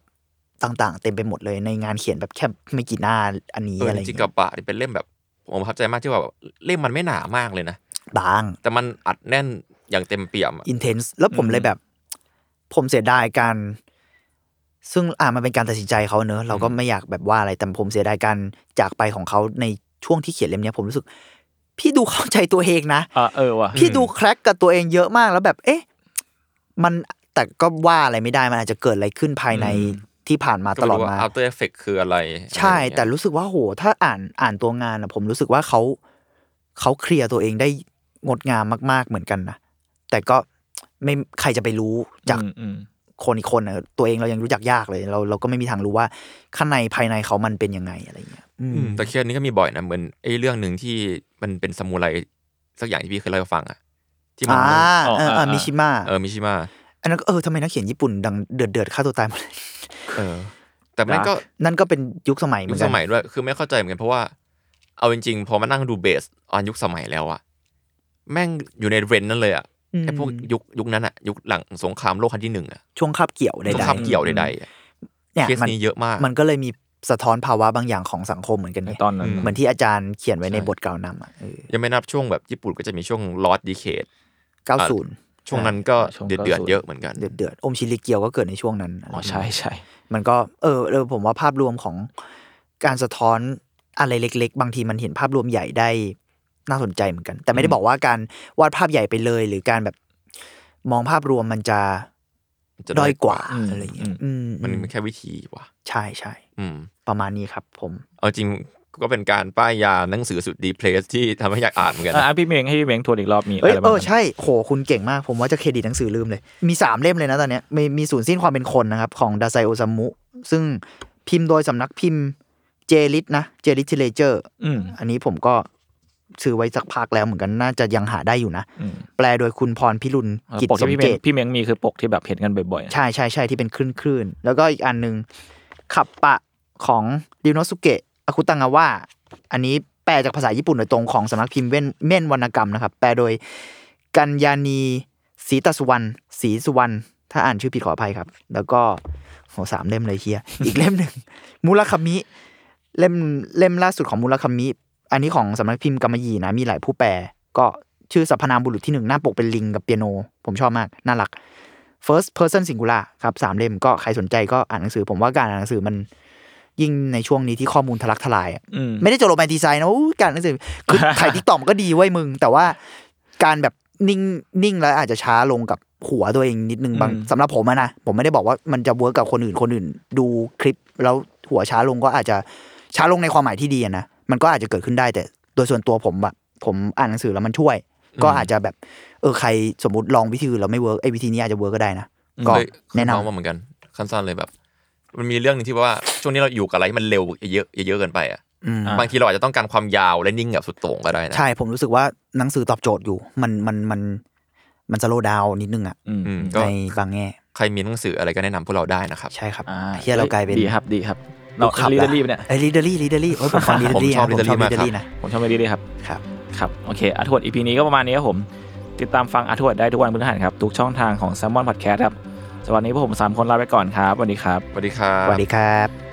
ต่าง ๆ เต็มไปหมดเลยในงานเขียนแบบแค่ไม่กี่หน้าอันนี้เอออะไรจอย่างริงๆเงี้กัยบปะนี่เป็นเล่มแบบผมประทับใจมากที่ว่าแบบเล่มมันไม่หนามากเลยนะบาง แต่มันอัดแน่นอย่างเต็มเปี่ยมอะอินเทนส์แล้วผมเลยแบบ ผมเสียดายการ ซึ่งอ่ามันเป็นการตัดสินใจเขาเนอะเราก็ไม่อยากแบบว่าอะไรแต่ผมเสียดายการจากไปของเขาในช่วงที่เขียนเล่มเนี้ยผมรู้สึก พี่ดูเข้าใจตัวเองนะอ่าเออว่ะพี่ดูแคร็กกับตัวเองเยอะมากแล้วแบบ เอ๊ะ มันแต่ก็ว่าอะไรไม่ได้มันอาจจะเกิดอะไรขึ้นภายในที่ผ่านมาก็ตไม่ลอดรู้ว่ามา After Effect คืออะไร ใช่อะไรอย่างเงี้ยแต่รู้สึกว่าโห ถ้าอ่านอ่านตัวงานอะผมรู้สึกว่าเขาเขาเคลียร์ตัวเองได้งดงามมาก ๆเหมือนกันนะแต่ก็ไม่ใครจะไปรู้จากอืมอืม คนอีกคนอะตัวเองเรายังรู้จักยากเลย เราเราก็ไม่มีทางรู้ว่าข้างในภายในเขามันเป็นยังไงอะไรเงี้ยอืมอืมแต่เคสนี้ก็มีบ่อยนะเหมือนไอ้เรื่องหนึ่งที่มันเป็นสมุไรสักอย่างที่พี่เคยเล่าให้ฟังอะที่มันอ่าเออเออมิชิมะเออมิชิมะอันนั้นก็เออทำไมนักเขียนญี่ปุ่นดังเดือดเดือดฆ่าตัวตายหมดเลยเออ แต่แม่งก็นั่นก็เป็นยุคสมัยเหมืยุอคนกัสนมัยด้วยคือไม่เข้าใจเหมือนกันเพราะว่าเอาจริงๆพอมานั่งดูเบสออนยุคสมัยแล้วอะแม่งอยู่ในเรนนั่นเลยอะอืม ไอ้พวกยุคยุคนั้นอะยุคหลังสงครามโลกครั้งที่หนึ่งอะช่วงคาบเกี่ยวใดสงครามเกี่ยวใดๆอะๆเนี่ยเคสมันนี้เยอะมาก มันก็เลยมีสะท้อนภาวะบางอย่างของสังคมเหมือนกันในเนี่ยตอนนั้นอืมเหมือนที่อาจารย์เขียนไว้ในใช่บทกล่าวนำอะเออยังไม่นับช่วงแบบญี่ปุ่นก็จะมีช่วงลอสดีเคด90ช่วงนั้นก็ช่วงเดือดเดือด90เยอะเหมือนกันเดือดเดือดๆอมชิลิเกียวก็เกิดในช่วงนั้นอ๋อใช่ใช่มันก็เออเออผมว่าภาพรวมของการสะท้อนอะไรเล็ก ๆ บางทีมันเห็นภาพรวมใหญ่ได้ น่าสนใจเหมือนกัน แต่ไม่ได้บอกว่าการวาดภาพใหญ่ไปเลย หรือการแบบมองภาพรวมมันจะจะด้อยกว่าอืมอะไรอย่างเงี้ยอืมมันอืมแค่วิธีว่ะใช่ใช่อืมประมาณนี้ครับ ผม เอาจริงก็เป็นการป้ายยาหนังสือสุดดีเพลสที่ทำให้อยากอ่านเหมือนกันอะนะอะพี่เมงให้พี่เมงทวนอีกรอบมีเอ้ยอะไรเอบ้างอใช่โหคุณเก่งมาก ผมว่าจะเครดิตหนังสือลืมเลย มีสามเล่มเลยนะตอนเนี้ยมีมีศูนย์สิ้นความเป็นคนนะครับ ของดาไซโอซามุ ซึ่งพิมพ์โดยสำนักพิมพ์เจลิตนะเจลิตทิเลเจอร์อืมอันนี้ผมก็ ซื้อไว้สักพักแล้วเหมือนกันน่าจะยังหาได้อยู่นะอืมแปลโดยคุณพรพิรุณเออกิจปกสที่มพี่เมเกงตพี่เมงมีคือปกที่แบบเห็นกันบ่อยๆอะใช่ใช่ใช่ที่เป็นคลื่นคลื่นๆแล้วก็อีกอันหนึ่งขับปะของดิวโนสุเกะอาคุตังาวะอันนี้แปลจากภาษาญี่ปุ่นโดยตรงของสำนักพิมพ์เว่นเม่นวรรณกรรมนะครับ แปลโดยกัญญานีศรีตสุวรรณศรีสุวรรณถ้าอ่านชื่อผิดขออภัยครับ แล้วก็โหสามเล่มเลยเฮียอีกเล่มหนึ่งมูลคามิ เล่มเล่มล่าสุดของมูลคามิ อันนี้ของสำนักพิมพ์กำมะหยี่นะมีหลายผู้แปล ก็ชื่อสรรพนามบุรุษที่หนึ่งหน้าปกเป็นลิงกับเปียโน ผมชอบมาก น่ารัก first person singular ครับสามเล่มก็ใครสนใจก็อ่านหนังสือ ผมว่าการอ่านหนังสือมันยิ่งในช่วงนี้ที่ข้อมูลทะลักทลายอะอืมไม่ได้จะ romanticize นะอู้การอ่านหนังสือคือไถ TikTok มันก็ดีเว้ยมึง แต่ว่าการแบบนิ่งนิ่งแล้วอาจจะช้าลงกับหัวตัวเองนิดนึงบางอืมสำหรับผมอะนะ ผมไม่ได้บอกว่ามันจะ work กับคนอื่นคนอื่น ดูคลิปแล้วหัวช้าลงก็อาจจะช้าลงในความหมายที่ดีอะนะ มันก็อาจจะเกิดขึ้นได้แต่โดยส่วนตัวผมแบบผมอ่านหนังสือแล้วมันช่วย ก็อาจจะแบบ เออใครสมมติลองวิธีอื่นแล้วไม่ work ไอ้วิธีนี้อาจจะ work ก็ได้นะก็เคยแนะนำเคยเล่ามาเหมือนกันสั้นๆเลยแบบ มันมีเรื่องหนึงที่ว่าช่วงนี้เราอยู่กับอะไรที่มันเร็วเยอะเยอะเกินไปอะอืมอะบางทีเราอาจจะต้องการความยาวและนิ่งแบบสุดโต่งก็ได้นะใช่ผมรู้สึกว่าหนังสือตอบโจทย์อยู่ มันมันมันมัน slow down นิดนึงอะอืมอืมก็ในบางแง่ ใครมีหนังสืออะไรก็แนะนำพวกเราได้นะครับ ใช่ครับอ่าเฮียเรากลายเป็นดีครับดีครับเรา ลูกขับลีแล้ดวรีบเนี่ยไอ้ลีดเดอรี่ลีดเดอรี่โอ้ยผมฟังลีดเดอรี่ผมชอบผมชอบ leadery ลีมากดเดอครับรี่นะผมชอบไม่ดีเลยครับครับครับโอเคอาทวดอีพีนี้ก็ประมาณนี้ครับผม ติดตามฟังอาทวดได้ทุกวันพฤหัสครับ ทุกช่องทางของ s ซ l m o n Podcast ครับสวัสดีพวกผมสามคนลาไปก่อนครับสวัสดีครับสวัสดีครับสวัสดีครับ